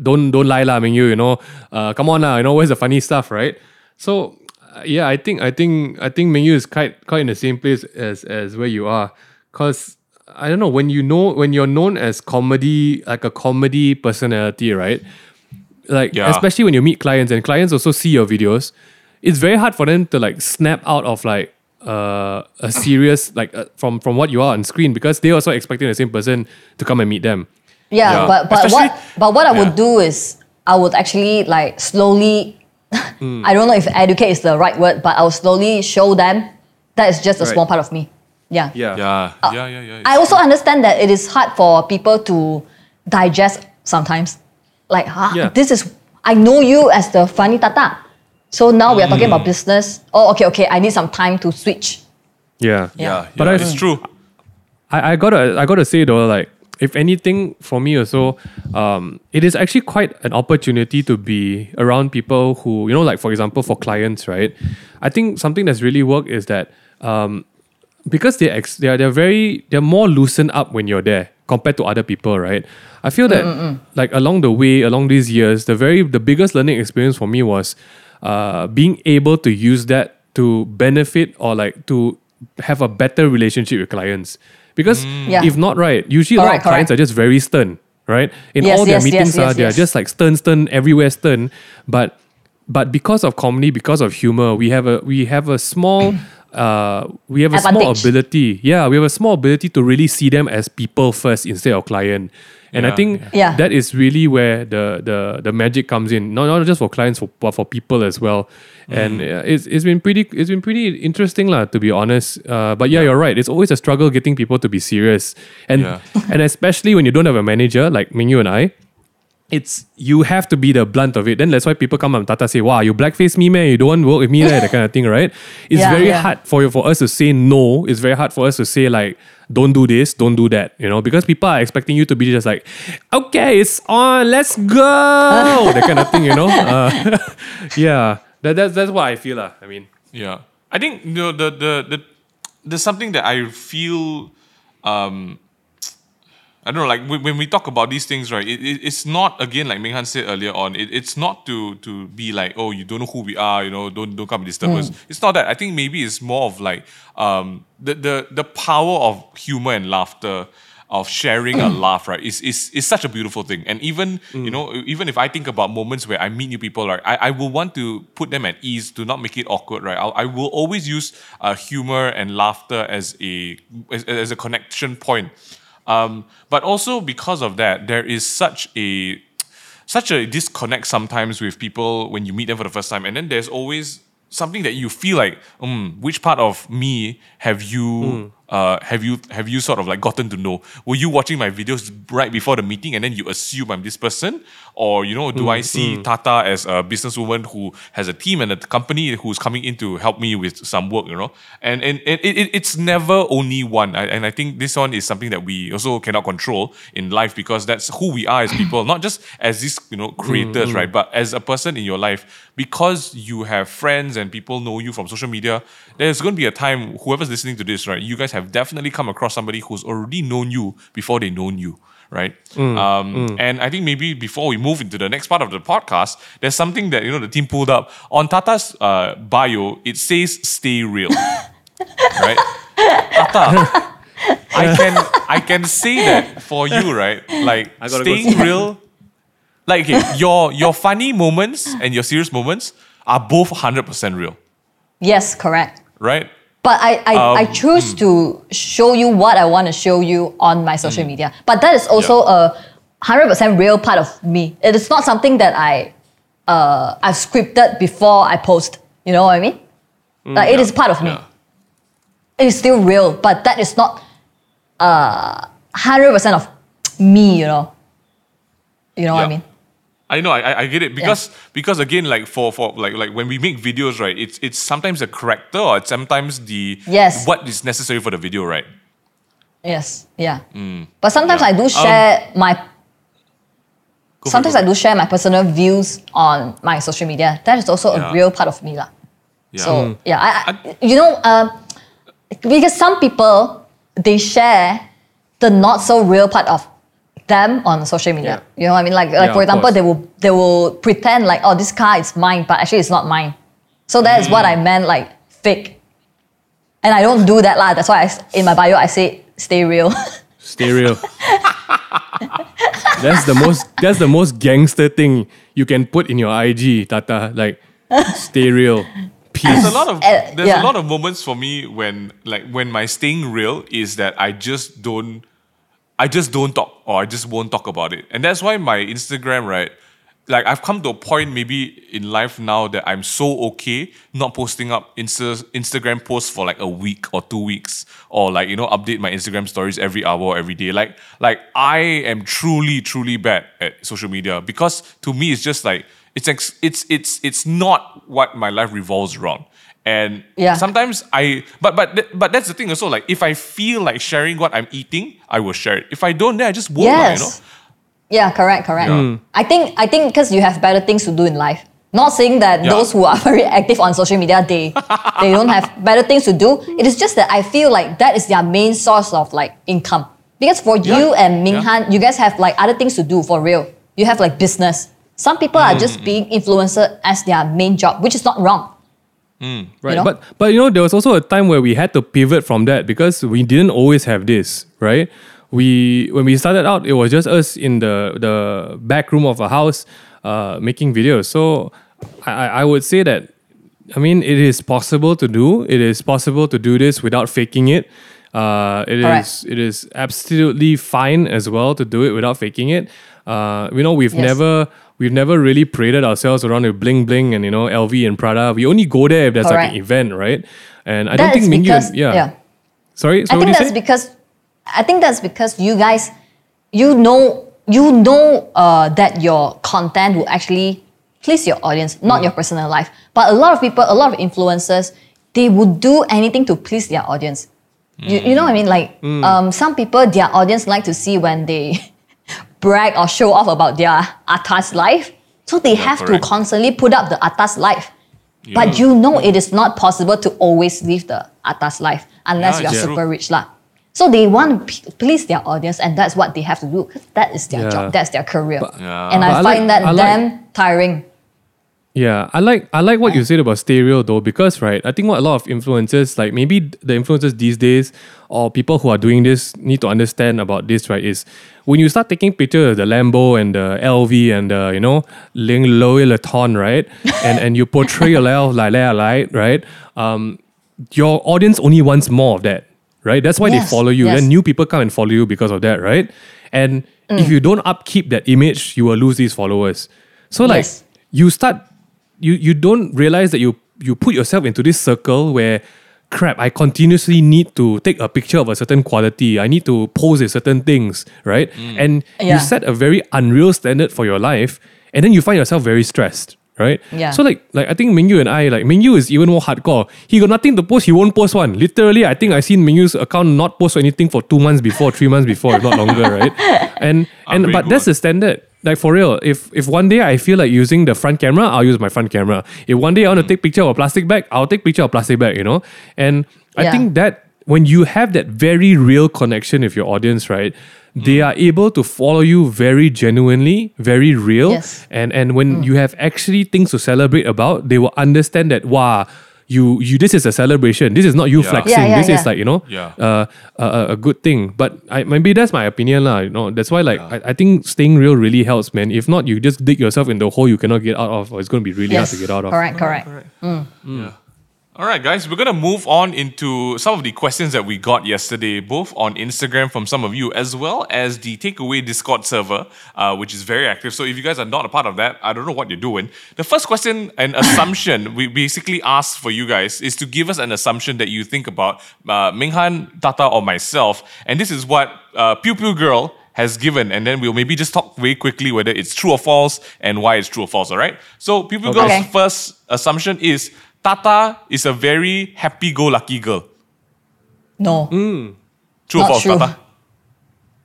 don't don't lie lah, Mingyu, you know, uh, come on lah, you know, where's the funny stuff, right? So uh, yeah, I think I think I think Mingyu is quite quite in the same place as as where you are, cause I don't know when you know when you're known as comedy like a comedy personality, right? Like Yeah. especially when you meet clients and clients also see your videos, it's very hard for them to like snap out of like uh, a serious like uh, from from what you are on screen because they also expecting the same person to come and meet them. Yeah, Yeah. but but Especially- what but what I would do is I would actually like slowly Hmm. I don't know if educate is the right word, but I will slowly show them that is just a Right. small part of me. Yeah. Yeah. Yeah, yeah, yeah, yeah. I also understand that it is hard for people to digest sometimes. Like, ah, Yeah. this is I know you as the funny tata. So now we are talking about business. Oh, okay, okay. I need some time to switch. Yeah. yeah, yeah, But I- it's true. I, I gotta I gotta say though, like if anything for me also, um, it is actually quite an opportunity to be around people who you know, like for example, for clients, right? I think something that's really worked is that um, because they ex- they are they're very they're more loosened up when you're there compared to other people, right? I feel that like along the way, along these years, the very the biggest learning experience for me was uh, being able to use that to benefit or like to have a better relationship with clients. Because Yeah. if not right, usually a lot of clients correct. are just very stern, right? In Yes, all their yes, yes, meetings, yes, are they're yes. just like stern, stern, everywhere stern. But but because of comedy, because of humor, we have a we have a small uh we have a small ability. Yeah, we have a small ability to really see them as people first instead of client. And I think yeah. that is really where the the the magic comes in. Not not just for clients, for, but for people as well. And uh, it's it's been pretty it's been pretty interesting lah, to be honest. Uh, but yeah, you're right. It's always a struggle getting people to be serious, and Yeah. and especially when you don't have a manager like Mingyu and I it's you have to be the blunt of it. Then that's why people come and Tata say, "Wow, you blackface me, man. You don't want to work with me, there," that kind of thing, right? It's Yeah, very yeah. hard for you for us to say no. It's very hard for us to say like, "Don't do this, don't do that," you know, because people are expecting you to be just like, "Okay, it's on, let's go," that kind of thing, you know. Uh, yeah, that, that's that's what I feel, lah. I mean, Yeah, I think you know the the the there's something that I feel. Um, I don't know, like when, when we talk about these things, right? It, it, it's not again like Minghan said earlier on. It, it's not to to be like, oh, you don't know who we are, you know, don't don't come and disturb us. It's not that. I think maybe it's more of like um the the the power of humor and laughter. Of sharing a laugh, right, is, is is such a beautiful thing. And even you know, even if I think about moments where I meet new people, right, I, I will want to put them at ease to not make it awkward, right. I'll, I will always use uh, humor and laughter as a as, as a connection point. Um, but also because of that, there is such a such a disconnect sometimes with people when you meet them for the first time, and then there's always something that you feel like, um, which part of me have you uh, have you have you sort of like gotten to know? Were you watching my videos right before the meeting, and then you assume I'm this person, or you know, do I hmm, see hmm. Tata as a businesswoman who has a team and a company who's coming in to help me with some work, you know? And and, and it, it, it's never only one, I, and I think this one is something that we also cannot control in life because that's who we are as people, not just as these you know creators, hmm, right? But as a person in your life, because you have friends and people know you from social media, there's going to be a time whoever's listening to this, right? You guys have definitely come across somebody who's already known you before they known you. Right, um, and I think maybe before we move into the next part of the podcast, there's something that you know the team pulled up on Tata's uh, bio. It says "Stay real," right? Tata, I can I can say that for you, right? Like I go staying real. Like okay, your your funny moments and your serious moments are both hundred percent real, Yes, correct. right? But I, I, I Um, choose to show you what I want to show you on my Mm. social media. But that is also a 100% real part of me. It is not something that I, uh, I've scripted before I post. You know what I mean? like, it is part of me. Mm, Yeah. It is still real, but that is not uh, 100% of me, you know? You know what I mean? I know, I, I- get it because because again, like for for like like when we make videos, right? It's it's sometimes the character or it's sometimes the Yes. what is necessary for the video, right? Yes, yeah. But sometimes Mm. Yeah. I do Um, share my. Go Sometimes I do share my personal views on my social media. That is also Yeah. a real part of me, lah. Yeah. So yeah, I, I you know, um, because some people they share the not so real part of them on social media. You know what I mean? Like, like Yeah, for example, course. they will they will pretend like, oh, this car is mine, but actually it's not mine. So that is what I meant, like fake. And I don't do that lah. That's why I, s- in my bio I say stay real. Stereo. that's the most that's the most gangster thing you can put in your IG, Tata. Like stereo. Peace. There's a lot of Uh, there's yeah. a lot of moments for me when like when my staying real is that I just don't I just don't talk or I just won't talk about it. And that's why my Instagram, right? Like I've come to a point maybe in life now that I'm so okay not posting up Insta Instagram posts for like a week or two weeks or like you know update my Instagram stories every hour or every day. Like like I am truly truly bad at social media because to me it's just like it's ex- it's it's it's not what my life revolves around. And Yeah. sometimes I but but th- but that's the thing also like if I feel like sharing what I'm eating, I will share it. If I don't, then I just won't. lah, yes. You know? Yeah, correct, correct. Yeah. I think I think because you have better things to do in life. Not saying that Yeah. those who are very active on social media they they don't have better things to do. It is just that I feel like that is their main source of like income. Because for you Yeah. and Minghan, you guys have like other things to do for real. You have like business. Some people are Mm-hmm. just being influencer as their main job, which is not wrong. Right. know? But but you know, there was also a time where we had to pivot from that because we didn't always have this, right? We when we started out, it was just us in the the back room of a house uh, making videos. So I, I I would say that I mean it is possible to do. It is possible to do this without faking it. Uh, it Correct. is it is absolutely fine as well to do it without faking it. Uh, you know, we've Yes. never we've never really paraded ourselves around with bling bling and you know LV and Prada. We only go there if there's like an event, right? And I That don't think Mingyu, because yeah. yeah. Sorry, so I think that's say? because I think that's because you guys, you know, you know uh, that your content will actually please your audience, not Mm. your personal life. But a lot of people, a lot of influencers, they would do anything to please their audience. You, you know what I mean? Like Mm. um, some people, their audience like to see when they brag or show off about their atas life. So they have correct. to constantly put up the atas life. But you know it is not possible to always live the atas life unless Yeah, you are it's super rich lah. So they want to please their audience, and that's what they have to do. 'cause that is their Yeah. job. That's their career. Yeah. And But I I like- find that I like- damn tiring. Yeah, I like I like what you said about stereo though because right, I think what a lot of influencers like maybe the influencers these days or people who are doing this need to understand about this right is when you start taking pictures of the Lambo and the LV and the you know Ling Louis Vuitton right, and and you portray your life like that right, right, um, your audience only wants more of that, right? That's why Yes, they follow you. yes. Then new people come and follow you because of that, right? And if you don't upkeep that image, you will lose these followers. So like Yes. you start you you don't realize that you you put yourself into this circle where crap i continuously need to take a picture of a certain quality. I need to pose with certain things right? Mm. And Yeah. you set a very unreal standard for your life and then you find yourself very stressed right? Yeah. so like like i think mingyu and i like mingyu is even more hardcore. He got nothing to post he won't post one. Literally i think i seen mingyu's account not post anything for two months before three months before if not longer right? And and but that's the standard. Like for real, if if one day I feel like using the front camera, I'll use my front camera. If one day I want to hmm. take picture of a plastic bag, I'll take picture of plastic bag. You know, and I think that when you have that very real connection with your audience, right, they hmm. are able to follow you very genuinely, very real, Yes. and and when hmm. you have actually things to celebrate about, they will understand that wow. You, you, this is a celebration. This is not you Yeah. flexing. Yeah, yeah, this is like you know, Yeah. uh, a, a- a good thing. But I, maybe that's my opinion, lah. You know, that's why like I, I think staying real really helps, man. If not, you just dig yourself in the hole you cannot get out of, or it's going to be really Yes, hard to get out of. correct, correct. Mm. All right, guys, we're gonna move on into some of the questions that we got yesterday, both on Instagram from some of you, as well as the Takeaway Discord server, uh, which is very active. So if you guys are not a part of that, I don't know what you're doing. The first question and assumption we basically asked for you guys is to give us an assumption that you think about uh, Minghan, Tata, or myself, and this is what uh, Pew Pew Girl has given, and then we'll maybe just talk very quickly whether it's true or false and why it's true or false. All right. So Pew Pew Girl's Okay. first assumption is Tata is a very happy-go-lucky girl. No. True Not or false, true. Tata?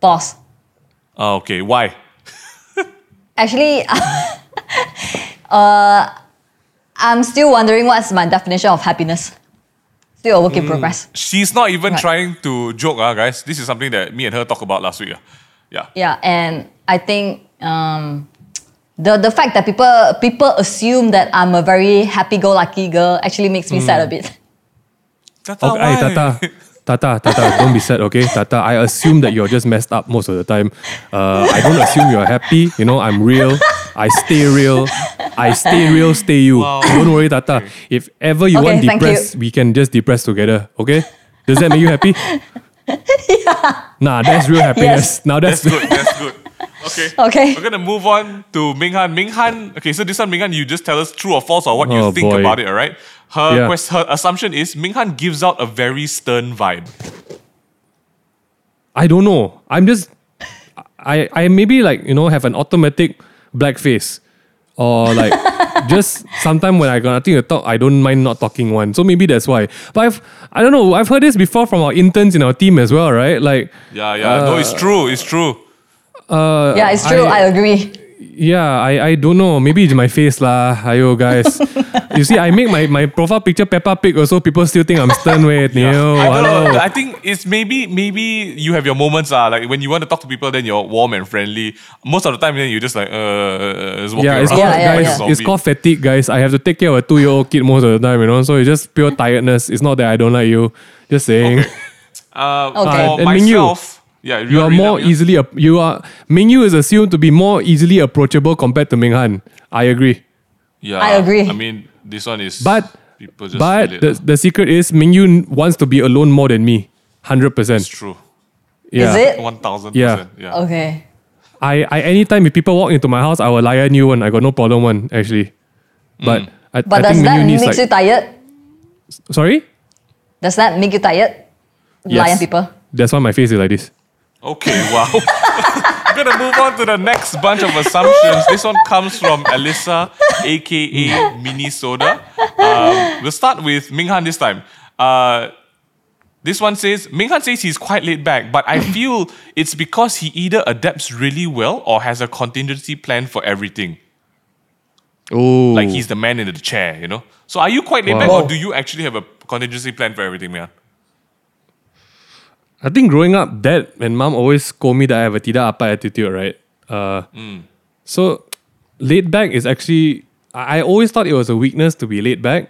False. Oh, okay. Why? Actually, uh, I'm still wondering what's my definition of happiness. Still a work in progress. She's not even Right. trying to joke, ah, guys. This is something that me and her talked about last week. ah. Yeah. Yeah, and I think um, the the fact that people people assume that I'm a very happy-go-lucky girl actually makes me sad a bit. Tata, Okay, hey, why? Tata. Tata, Tata, don't be sad, okay? Tata, I assume that you're just messed up most of the time. Uh, I don't assume you're happy. You know, I'm real. I stay real. I stay real, stay you. Don't worry, Tata. If ever you Okay, want thank depressed, we can just depress together, okay? Does that make you happy? yeah. Nah, that's real happiness. Now that's, That's good. That's good. Okay. Okay. We're gonna move on to Minghan. Minghan. Okay, so this one, Minghan, you just tell us true or false or what you Oh, think boy. about it. All right. Her Yeah. quest, her assumption is Minghan gives out a very stern vibe. I don't know. I'm just I I maybe like, you know, have an automatic black face. Or like just sometime when I got nothing to talk, I don't mind not talking one. So maybe that's why. But I've I don't know, I've heard this before from our interns in our team as well, right? Like Yeah, yeah. no, it's uh, true. It's true. Yeah, it's true. I, I- agree. yeah, I, I don't know. Maybe it's my face lah. Ayo guys. you see, I make my, my profile picture Peppa Pig also people still think I'm stern wait. Neo, I don't know. I think it's maybe maybe you have your moments ah like when you want to talk to people then you're warm and friendly. Most of the time then you just like uh just walking Yeah, it's around called Yeah, yeah, like guys. zombie. It's called fatigue, guys. I have to take care of a two-year-old kid most of the time, you know. So it's just pure tiredness. It's not that I don't like you. Just saying, Uh, Okay. For And Mingyu, myself, yeah, you are more out, yeah? easily. ap- You are Mingyu is assumed to be more easily approachable compared to Minghan. I agree. Yeah, I agree. I mean, this one is. But people just but feel it, the, the secret is Mingyu wants to be alone more than me. Hundred percent. it's percent. true. Yeah. Is it? One thousand Yeah. Yeah. Okay. I, I anytime if people walk into my house, I will lie lion you one. I got no problem one actually. But Mm. I, But I does think that Mingyu make needs you tired? sorry. Does that make you tired? Lion people. That's why my face is like this. Okay. Wow. We're gonna move on to the next bunch of assumptions. This one comes from Alyssa, aka Minnesota. Um, we'll start with Minghan this time. Uh, this one says Minghan says he's quite laid back, but I feel it's because he either adapts really well or has a contingency plan for everything. Oh, Like he's the man in the chair, you know. So are you quite laid back, Wow. or do you actually have a contingency plan for everything, man? I think growing up, dad and mom always scold me that I have a tidak apa attitude, right? Uh, So laid back is actually I I always thought it was a weakness to be laid back,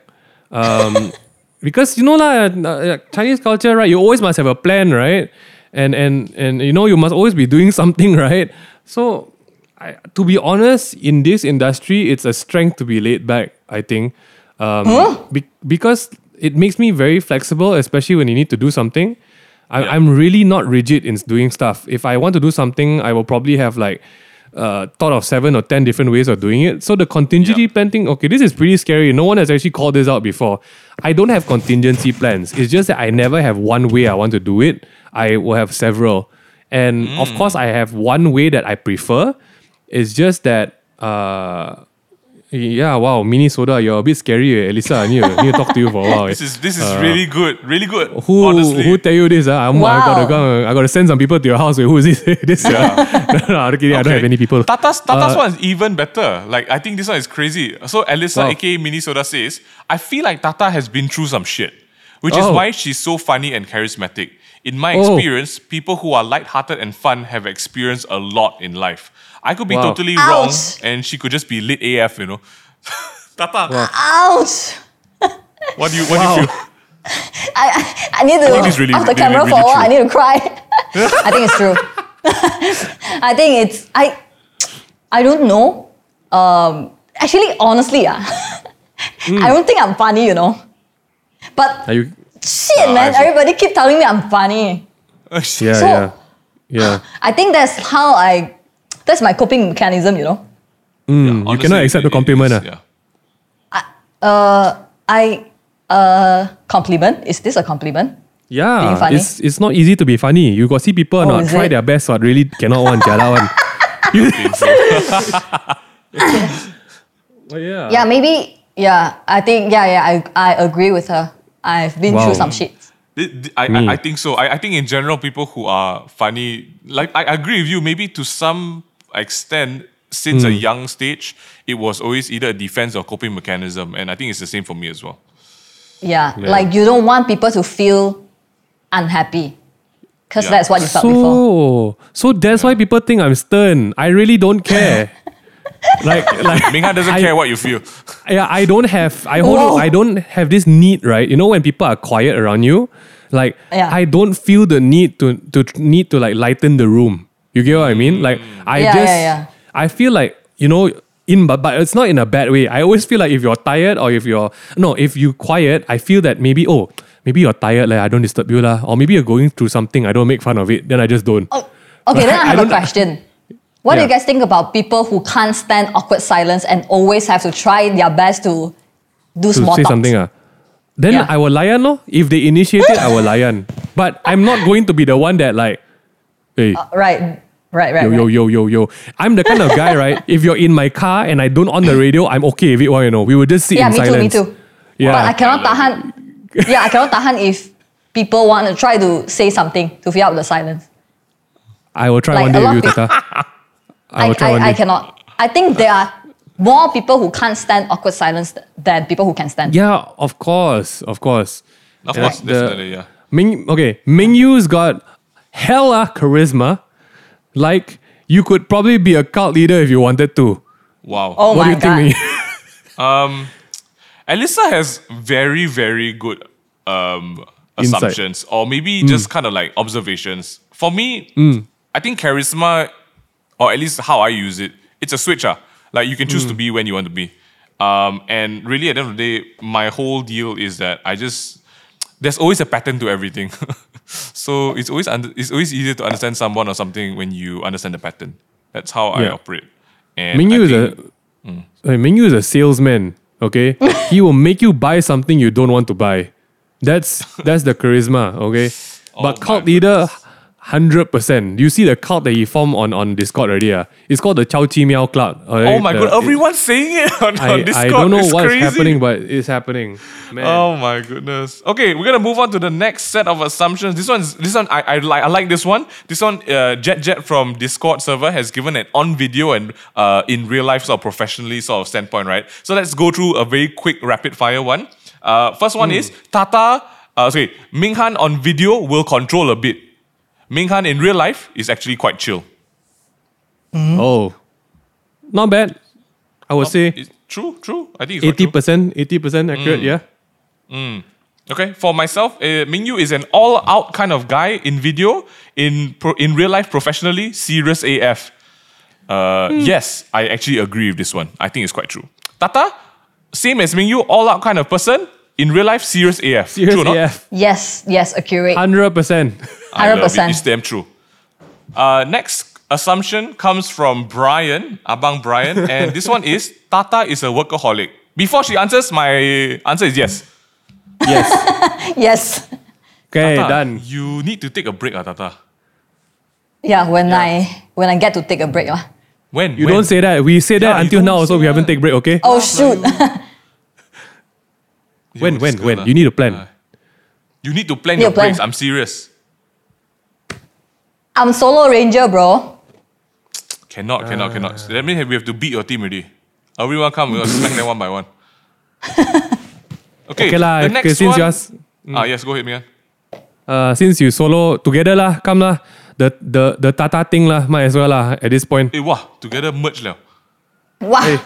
um, because you know lah, uh, Chinese culture, right? You always must have a plan, right? And and and you know you must always be doing something, right? So, I, to be honest, in this industry, it's a strength to be laid back. I think, um, be- because it makes me very flexible, especially when you need to do something. I, Yeah. I'm really not rigid in doing stuff. If I want to do something, I will probably have like uh, thought of seven or ten different ways of doing it. So the contingency Yeah. plan thing, okay, this is pretty scary. No one has actually called this out before. I don't have contingency plans. It's just that I never have one way I want to do it. I will have several. And of course, I have one way that I prefer. It's just that, uh, yeah, wow, Minnesota, you're a bit scary, eh, Alyssa. I need to, need to talk to you for a while. eh. This is this is really good, really good. Who honestly. who tell you this? Uh? I'm, I gotta go. I gotta send some people to your house. Wait, who is this? this uh, no, no, I'm kidding. I don't have any people. Tata's, Tata's Uh, one is even better. Like, I think this one is crazy. So, Alyssa, Wow. aka Minnesota, says, I feel like Tata has been through some shit, which is Oh. why she's so funny and charismatic. In my Oh. experience, people who are lighthearted and fun have experienced a lot in life. I could be Wow. totally wrong, and she could just be lit AF, you know. Tata, Ouch! what do you what do you feel? I, I, I need to think really- off the really, camera really for a while. I need to cry. I think it's true. I think it's I. I don't know. Um, actually, honestly, ah, Hmm. I don't think I'm funny. You know, but Are you? Shit, No, man, I- everybody keep telling me I'm funny. Yeah, So- yeah, yeah. I think that's how I. That's my coping mechanism. You know. Mm, you cannot accept the it- it compliment. is, ah. yeah. Uh, I uh compliment. Is this a compliment? Yeah, Being funny? it's it's not easy to be funny. You got see people Oh, not try it? their best, but really cannot one, jialat one. Oh, yeah. Yeah, maybe. Yeah, I think. Yeah, yeah. I I agree with her. I've been Wow. through some shit. Th- th- I, Me. I, I think so. I, I think in general, people who are funny, like I agree with you, maybe to some extent, since Hmm. a young stage, it was always either a defense or coping mechanism. And I think it's the same for me as well. Yeah, like you don't want people to feel unhappy, because Yeah. that's what you felt before. So, so that's why people think I'm stern. I really don't care. like, like Minghan doesn't I- care what you feel. Yeah, I don't have. I hold. Whoa. I don't have this need, right? You know, when people are quiet around you, like Yeah. I don't feel the need to to need to like lighten the room. You get what I mean? Like I Yeah, just, yeah, yeah. I feel like you know, in but but it's not in a bad way. I always feel like if you're tired or if you're no, if you quiet, I feel that maybe oh maybe you're tired, like I don't disturb you lah, or maybe you're going through something. I don't make fun of it. Then I just don't. Oh, okay, then I I have a question. What do you guys think about people who can't stand awkward silence and always have to try their best to do to small say talks? something. Uh. Then Yeah. I will lion, no? If they initiate it, I will lion. But I'm not going to be the one that like, hey, Right, right, right. yo, yo, right. yo, yo, yo. I'm the kind of guy, right? If you're in my car and I don't on the radio, I'm okay with it. Why you know? We will just sit Yeah, in me too, silence. me too. Yeah. But I cannot tahan. yeah, I cannot tahan if people want to try to say something to fill out the silence. I will try Like, one day lot with you, Tata. I I, will try one I, I cannot. I think there are more people who can't stand awkward silence than people who can stand. Yeah, of course, of course. Of And course, like the- definitely, yeah. Ming, okay, Ming Yu's got hella charisma. Like, you could probably be a cult leader if you wanted to. Wow. Oh what my do you god. think, Ming? Alyssa has very, very good um, Insight. assumptions, or maybe Mm. just kind of like observations. For me, I think charisma, or at least how I use it, it's a switcher. Like you can choose to Mm. be when you want to be. Um, and really, at the end of the day, my whole deal is that I just there's always a pattern to everything. so it's always under, it's always easier to understand someone or something when you understand the pattern. That's how I operate. And Ming I Yu is a uh, Ming Yu is a salesman. Okay, he will make you buy something you don't want to buy. That's that's the charisma. Okay, but Oh cult my leader, hundred percent. You see the cult that he formed on on Discord already. Uh? It's called the Chow Chi Miao Club. Oh my god, everyone's saying it on, I, on Discord. I don't know It's what's crazy. happening, but it's happening. Man. Oh my goodness. Okay, we're gonna move on to the next set of assumptions. This one's this one I, I like I like this one. This one uh, Jet Jet from Discord server has given an on video and uh, in real life sort of professionally sort of standpoint, right? So let's go through a very quick rapid fire one. Uh, first one is Tata. Uh, sorry, Minghan on video will control a bit. Minghan in real life is actually quite chill. Oh, not bad. I would say It's true, true. I think it's quite eighty true. percent, eighty percent accurate. Mm. Yeah. Okay, for myself, uh, Mingyu is an all-out kind of guy in video, in pro- in real life, professionally, serious AF. Uh, Hmm. Yes, I actually agree with this one. I think it's quite true. Tata, same as Mingyu, all-out kind of person, in real life, serious AF. Serious true or not? AF. Yes, yes, accurate. Hundred percent. I love it. 100%. It's damn true. Uh, next assumption comes from Brian, Abang Brian, and this one is Tata is a workaholic. Before she answers, my answer is yes. Yes. yes. Okay, Tata, done. You need to take a break, ah, Tata. Yeah, when I when I get to take a break. lah. When? You when? don't say that. We say that Yeah, you until now. Also, we haven't that. take break. Okay. Oh shoot. When, when, when? ah. You need to plan. Ah. You need to plan Need your to plan. breaks. I'm serious. I'm solo ranger, bro. Cannot, cannot, cannot. So that means we have to beat your team already. Everyone come, we'll smack them one by one. Okay, Okay lah. the okay, next since one. you ask, Ah, yes, go ahead, Mian. uh, since you solo together lah, come lah. The the the Tata thing lah, might as well lah. At this point. Eh, wow, together merge now. Wow. Hey.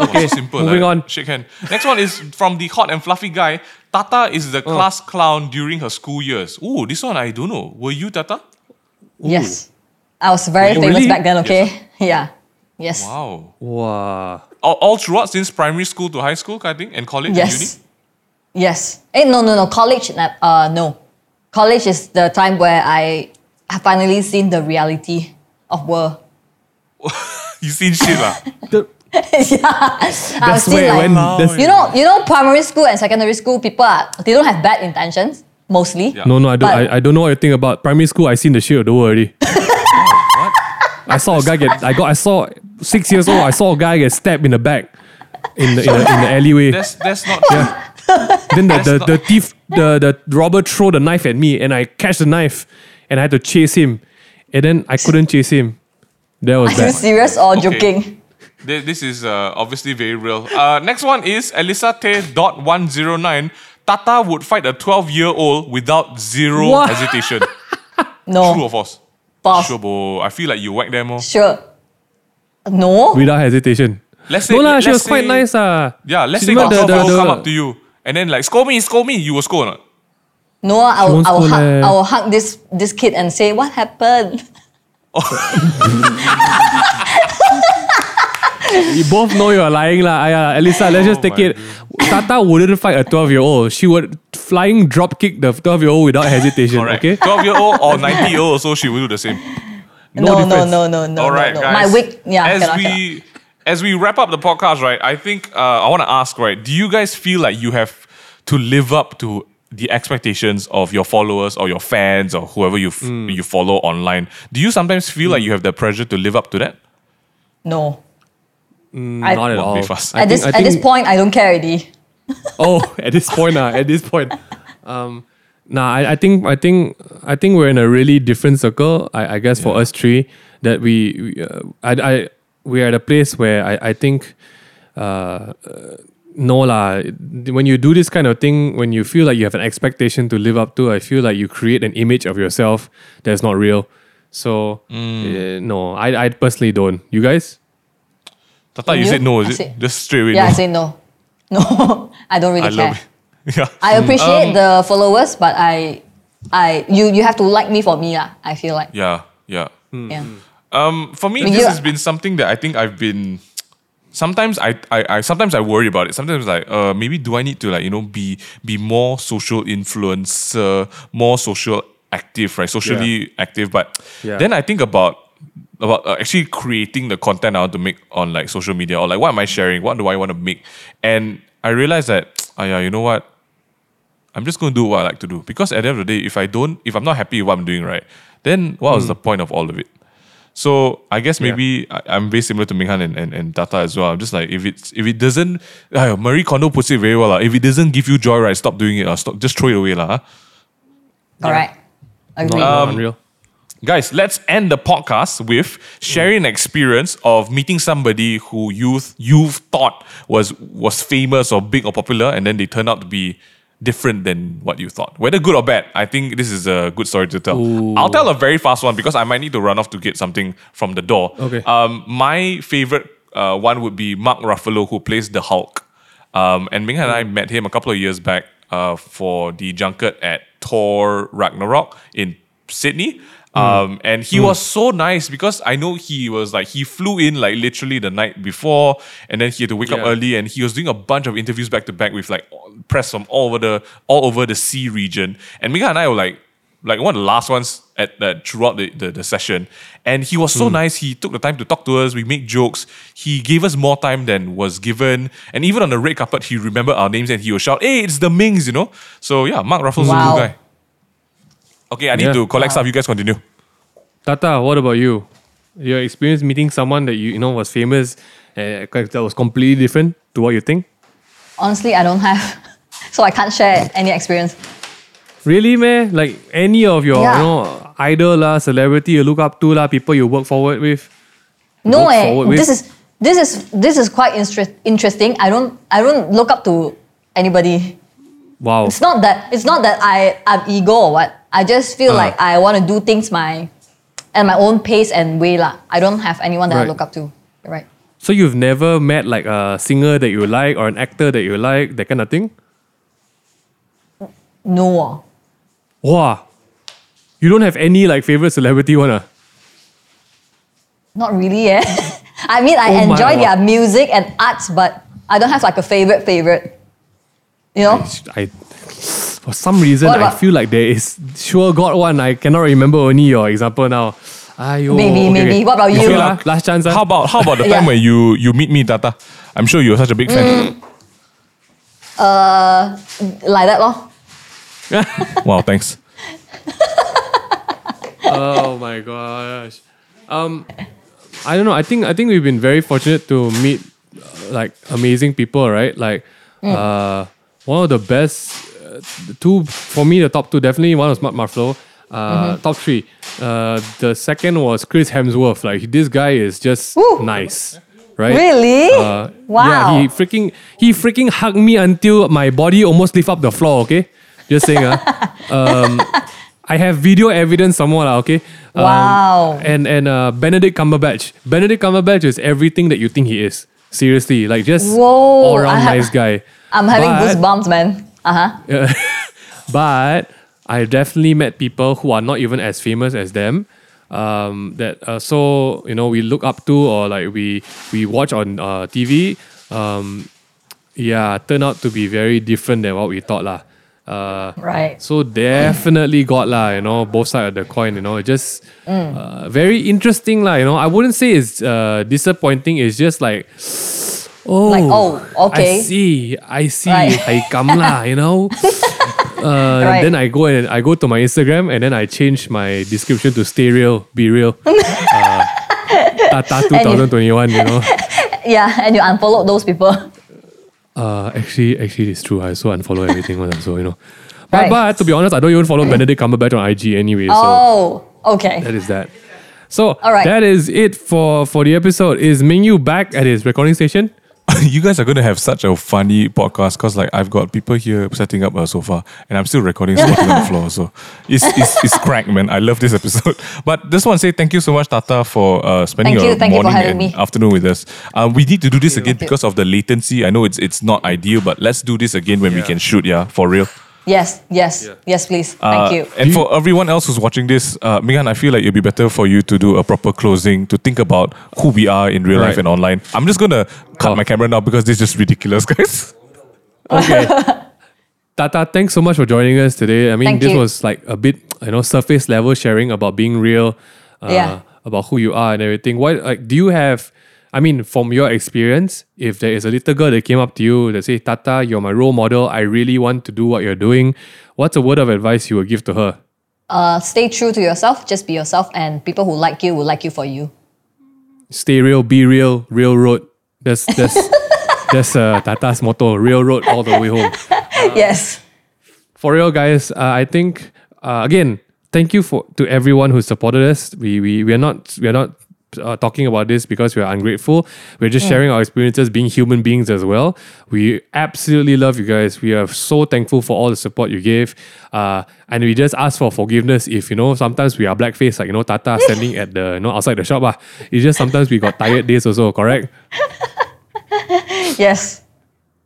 Okay, so simple. moving like, on. Shake hand. Next one is from the hot and fluffy guy. Tata is Oh. the class clown during her school years. Ooh, this one I don't know. Were you Tata? Yes. I was very famous really? back then, okay? Yeah. Yes. Wow. Wow. All, all throughout since primary school to high school, kind of thing, and college and uni. Yes. Yes. Eh, no, no, no. College, uh, no. College is the time where I have finally seen the reality of world. You seen shit lah. The- yeah. I've that's seen where like, when. That's, you know, you know, primary school and secondary school people are, they don't have bad intentions. Mostly. Yeah. No, no, I don't. But- I, I don't know what you think about primary school. I seen the shit of the world already. I saw a guy get. I got. I saw six years old. I saw a guy get stabbed in the back, in the in the, in the alleyway. That's that's not Yeah. then the, the, the thief, the the robber throw the knife at me, and I catch the knife, and I had to chase him, and then I couldn't chase him. That was Are you serious or joking? Thi- This is uh, obviously very real. Uh, next one is Elisa Tay dot one zero nine. Tata would fight a twelve year old without zero What? hesitation. No. True or false? False. Sure, bro. I feel like you whack them more. Sure. No. Without hesitation. Let's say, No lah, she let's was quite nice ah. Yeah, let's She say got remember twelve year old come up to you and then like scold me, scold me. You will scold or not? No, I will, I will hug, leh. I will hug this this kid and say, "What happened?" You both know you're lying lah. Aya, Elisa, let's just Oh take my it. Tata wouldn't fight a 12 year old. She would flying drop kick the 12 year old without hesitation. Correct. Okay. Twelve year old or ninety year old, so she will do the same. No No, no, no, no, no, All right, no, no. guys. My wig, yeah, As cannot, we cannot. as we wrap up the podcast, right? I think uh, I want to ask, right? Do you guys feel like you have to live up to the expectations of your followers or your fans or whoever you f- Hmm. you follow online? Do you sometimes feel like you have the pressure to live up to that? No. I- Mm, Not at all. fast. I at this think- at this point, I don't care already. Oh, at this point, uh, at this point. Um, nah, I, I think I think I think we're in a really different circle. I, I guess for us three, that we, we uh, I, I we're at a place where I, I think uh, uh, no lah. When you do this kind of thing, when you feel like you have an expectation to live up to, I feel like you create an image of yourself that's not real. So uh, no, I, I personally don't. You guys? Tata, you You? said no, I is it? said- Just straight away. Yeah, no. I say no. No, I don't really I care. love it. yeah. I Um, appreciate the followers, but I, I, you, you have to like me for me lah. I feel like, Yeah. Yeah. yeah. Um, for me, When this you- has been something that I think I've been. Sometimes I, I, I sometimes I worry about it. Sometimes like, uh, maybe do I need to like you know be be more social influencer, more social active, right? Socially active. But Yeah. then I think about about uh, actually creating the content I want to make on like social media or like what am I sharing? What do I want to make? And I realized that, oh yeah, you know what? I'm just going to do what I like to do because at the end of the day, if I don't, if I'm not happy with what I'm doing, right, then what was the point of all of it? So I guess maybe I, I'm very similar to Minghan and, and, and Tata as well. I'm just like if it's if it doesn't, uh, Marie Kondo puts it very well. Uh, if it doesn't give you joy, right, stop doing it. Uh, stop, just throw it away, lah. huh? Correct. Agree. Not Um, unreal. Guys, let's end the podcast with sharing an experience of meeting somebody who you've you've thought was was famous or big or popular, and then they turn out to be different than what you thought. Whether good or bad, I think this is a good story to tell. I'll tell a very fast one because I might need to run off to get something from the door. Okay. Um, my favorite uh, one would be Mark Ruffalo, who plays the Hulk. Um, and Ming and I met him a couple of years back uh, for the junket at Thor Ragnarok in Sydney. Um, and he was so nice because I know he was like he flew in like literally the night before, and then he had to wake up early, and he was doing a bunch of interviews back to back with like press from all over the all over the sea region. And Mika and I were like like one of the last ones at that throughout the, the, the session. And he was so nice. He took the time to talk to us. We make jokes. He gave us more time than was given. And even on the red carpet, he remembered our names and he would shout, "Hey, it's the Mings!" You know. So yeah, Mark Ruffalo is a good guy. Okay, I need Yeah. to collect stuff. You guys continue. Tata, what about you? Your experience meeting someone that you, you know was famous uh, that was completely different to what you think? Honestly, I don't have, so I can't share any experience. Really, man? Like any of your Yeah. you know idol lah, celebrity you look up to lah, people you work forward with? No, Look eh, forward with- this is this is this is quite inter- interesting. I don't I don't look up to anybody. Wow. It's not that it's not that I have ego or what. I just feel Uh-huh. like I want to do things my at my own pace and way lah. I don't have anyone that I look up to. Right. So you've never met like a singer that you like or an actor that you like, that kind of thing? No. Wow. You don't have any like favorite celebrity one ah? Not really, eh. I mean, I Oh enjoy their music and arts, but I don't have like a favorite favorite. You know? I for some reason What I feel like there is sure got one. I cannot remember only your example now. Ayo, Maybe, maybe. What about you? feel lah. ah? Last chance. ah? How about how about the Yeah. time when you you meet me, Tata? I'm sure you're such a big fan. Uh, like that, lor. wow, thanks. oh my gosh. Um, I don't know. I think I think we've been very fortunate to meet uh, like amazing people, right? Like, uh, one of the best the two for me. The top two definitely one was Mark Marflo. Uh, top three. Uh, the second was Chris Hemsworth. Like this guy is just Woo. nice, right? Really? Uh, Wow. Yeah, he freaking he freaking hugged me until my body almost lift up the floor. Okay, just saying. uh, um, I have video evidence somewhere. Okay. Um, Wow. And and uh, Benedict Cumberbatch. Benedict Cumberbatch is everything that you think he is. Seriously, like just Whoa, all around ha- nice guy. I'm having But- goosebumps, man. Uh huh. but I definitely met people who are not even as famous as them. Um, that uh, so you know we look up to or like we we watch on uh, TV. Um, yeah, turn out to be very different than what we thought lah. Uh, Right. so definitely got lah, you know, both sides of the coin, you know, just uh, very interesting lah, you know. I wouldn't say it's uh, disappointing. It's just like, oh, Like, oh, okay. I see, I see, Right. I come lah, you know. Uh, Right. Then I go and I go to my Instagram and then I change my description to stay real, be real. uh, Tata 2021, you know. Yeah, and you unfollow those people. Uh, actually, actually, it's true. I so unfollow everything so you know. But, Right. but to be honest, I don't even follow Benedict Cumberbatch on IG anyway. So Oh, okay. that is that. So All right. that is it for for the episode. Is Mingyu back at his recording station? you guys are going to have such a funny podcast because like I've got people here setting up a sofa and I'm still recording squatting on the floor. So it's, it's, it's crank, man. I love this episode. But just want to say thank you so much, Tata, for uh, spending Thank your you. Thank you for morning having and me. afternoon with us. Um, we need to do this again Thank you. because of the latency. I know it's it's not ideal, but let's do this again when we can shoot, yeah, for real. Yes, yes, yes, please. Uh, Thank you. And for everyone else who's watching this, uh, Megan, I feel like it'd be better for you to do a proper closing to think about who we are in real life and online. I'm just gonna cut Oh. my camera now because this is just ridiculous, guys. Okay. Tata, thanks so much for joining us today. I mean, Thank this you. was like a bit, you know, surface level sharing about being real, uh, Yeah. about who you are and everything. What like do you have? I mean, from your experience, if there is a little girl that came up to you that say, "Tata, you're my role model. I really want to do what you're doing," what's a word of advice you would give to her? Uh, stay true to yourself. Just be yourself, and people who like you will like you for you. Stay real, be real, real road. That's that's that's uh, Tata's motto. Real road all the way home. yes. for real guys uh, i think uh, again thank you for to everyone who supported us we we, we are not we are not uh, talking about this because we are ungrateful we're just sharing our experiences being human beings as well we absolutely love you guys we are so thankful for all the support you gave uh, and we just ask for forgiveness if you know sometimes we are blackface like you know tata standing at the you know outside the shop ah. it's just sometimes we got tired days also correct Yes.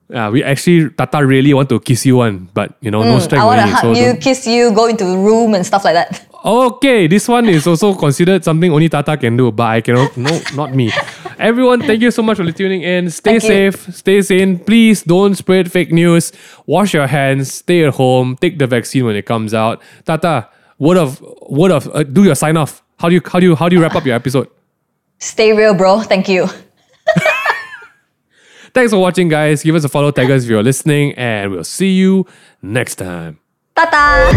yeah we actually tata really want to kiss you one but you know no strength I want to hug so you, kiss you, go into the room and stuff like that. Okay, this one is also considered something only Tata can do, but I cannot. No, not me. Everyone, thank you so much for tuning in. Stay Thank you. safe, stay sane. Please don't spread fake news. Wash your hands. Stay at home. Take the vaccine when it comes out. Tata, word of word of uh, do your sign off. How do you how do you how do you wrap up your episode? Stay real, bro. Thank you. Thanks for watching, guys. Give us a follow, tag us if you're listening, and we'll see you next time. Ta-ta!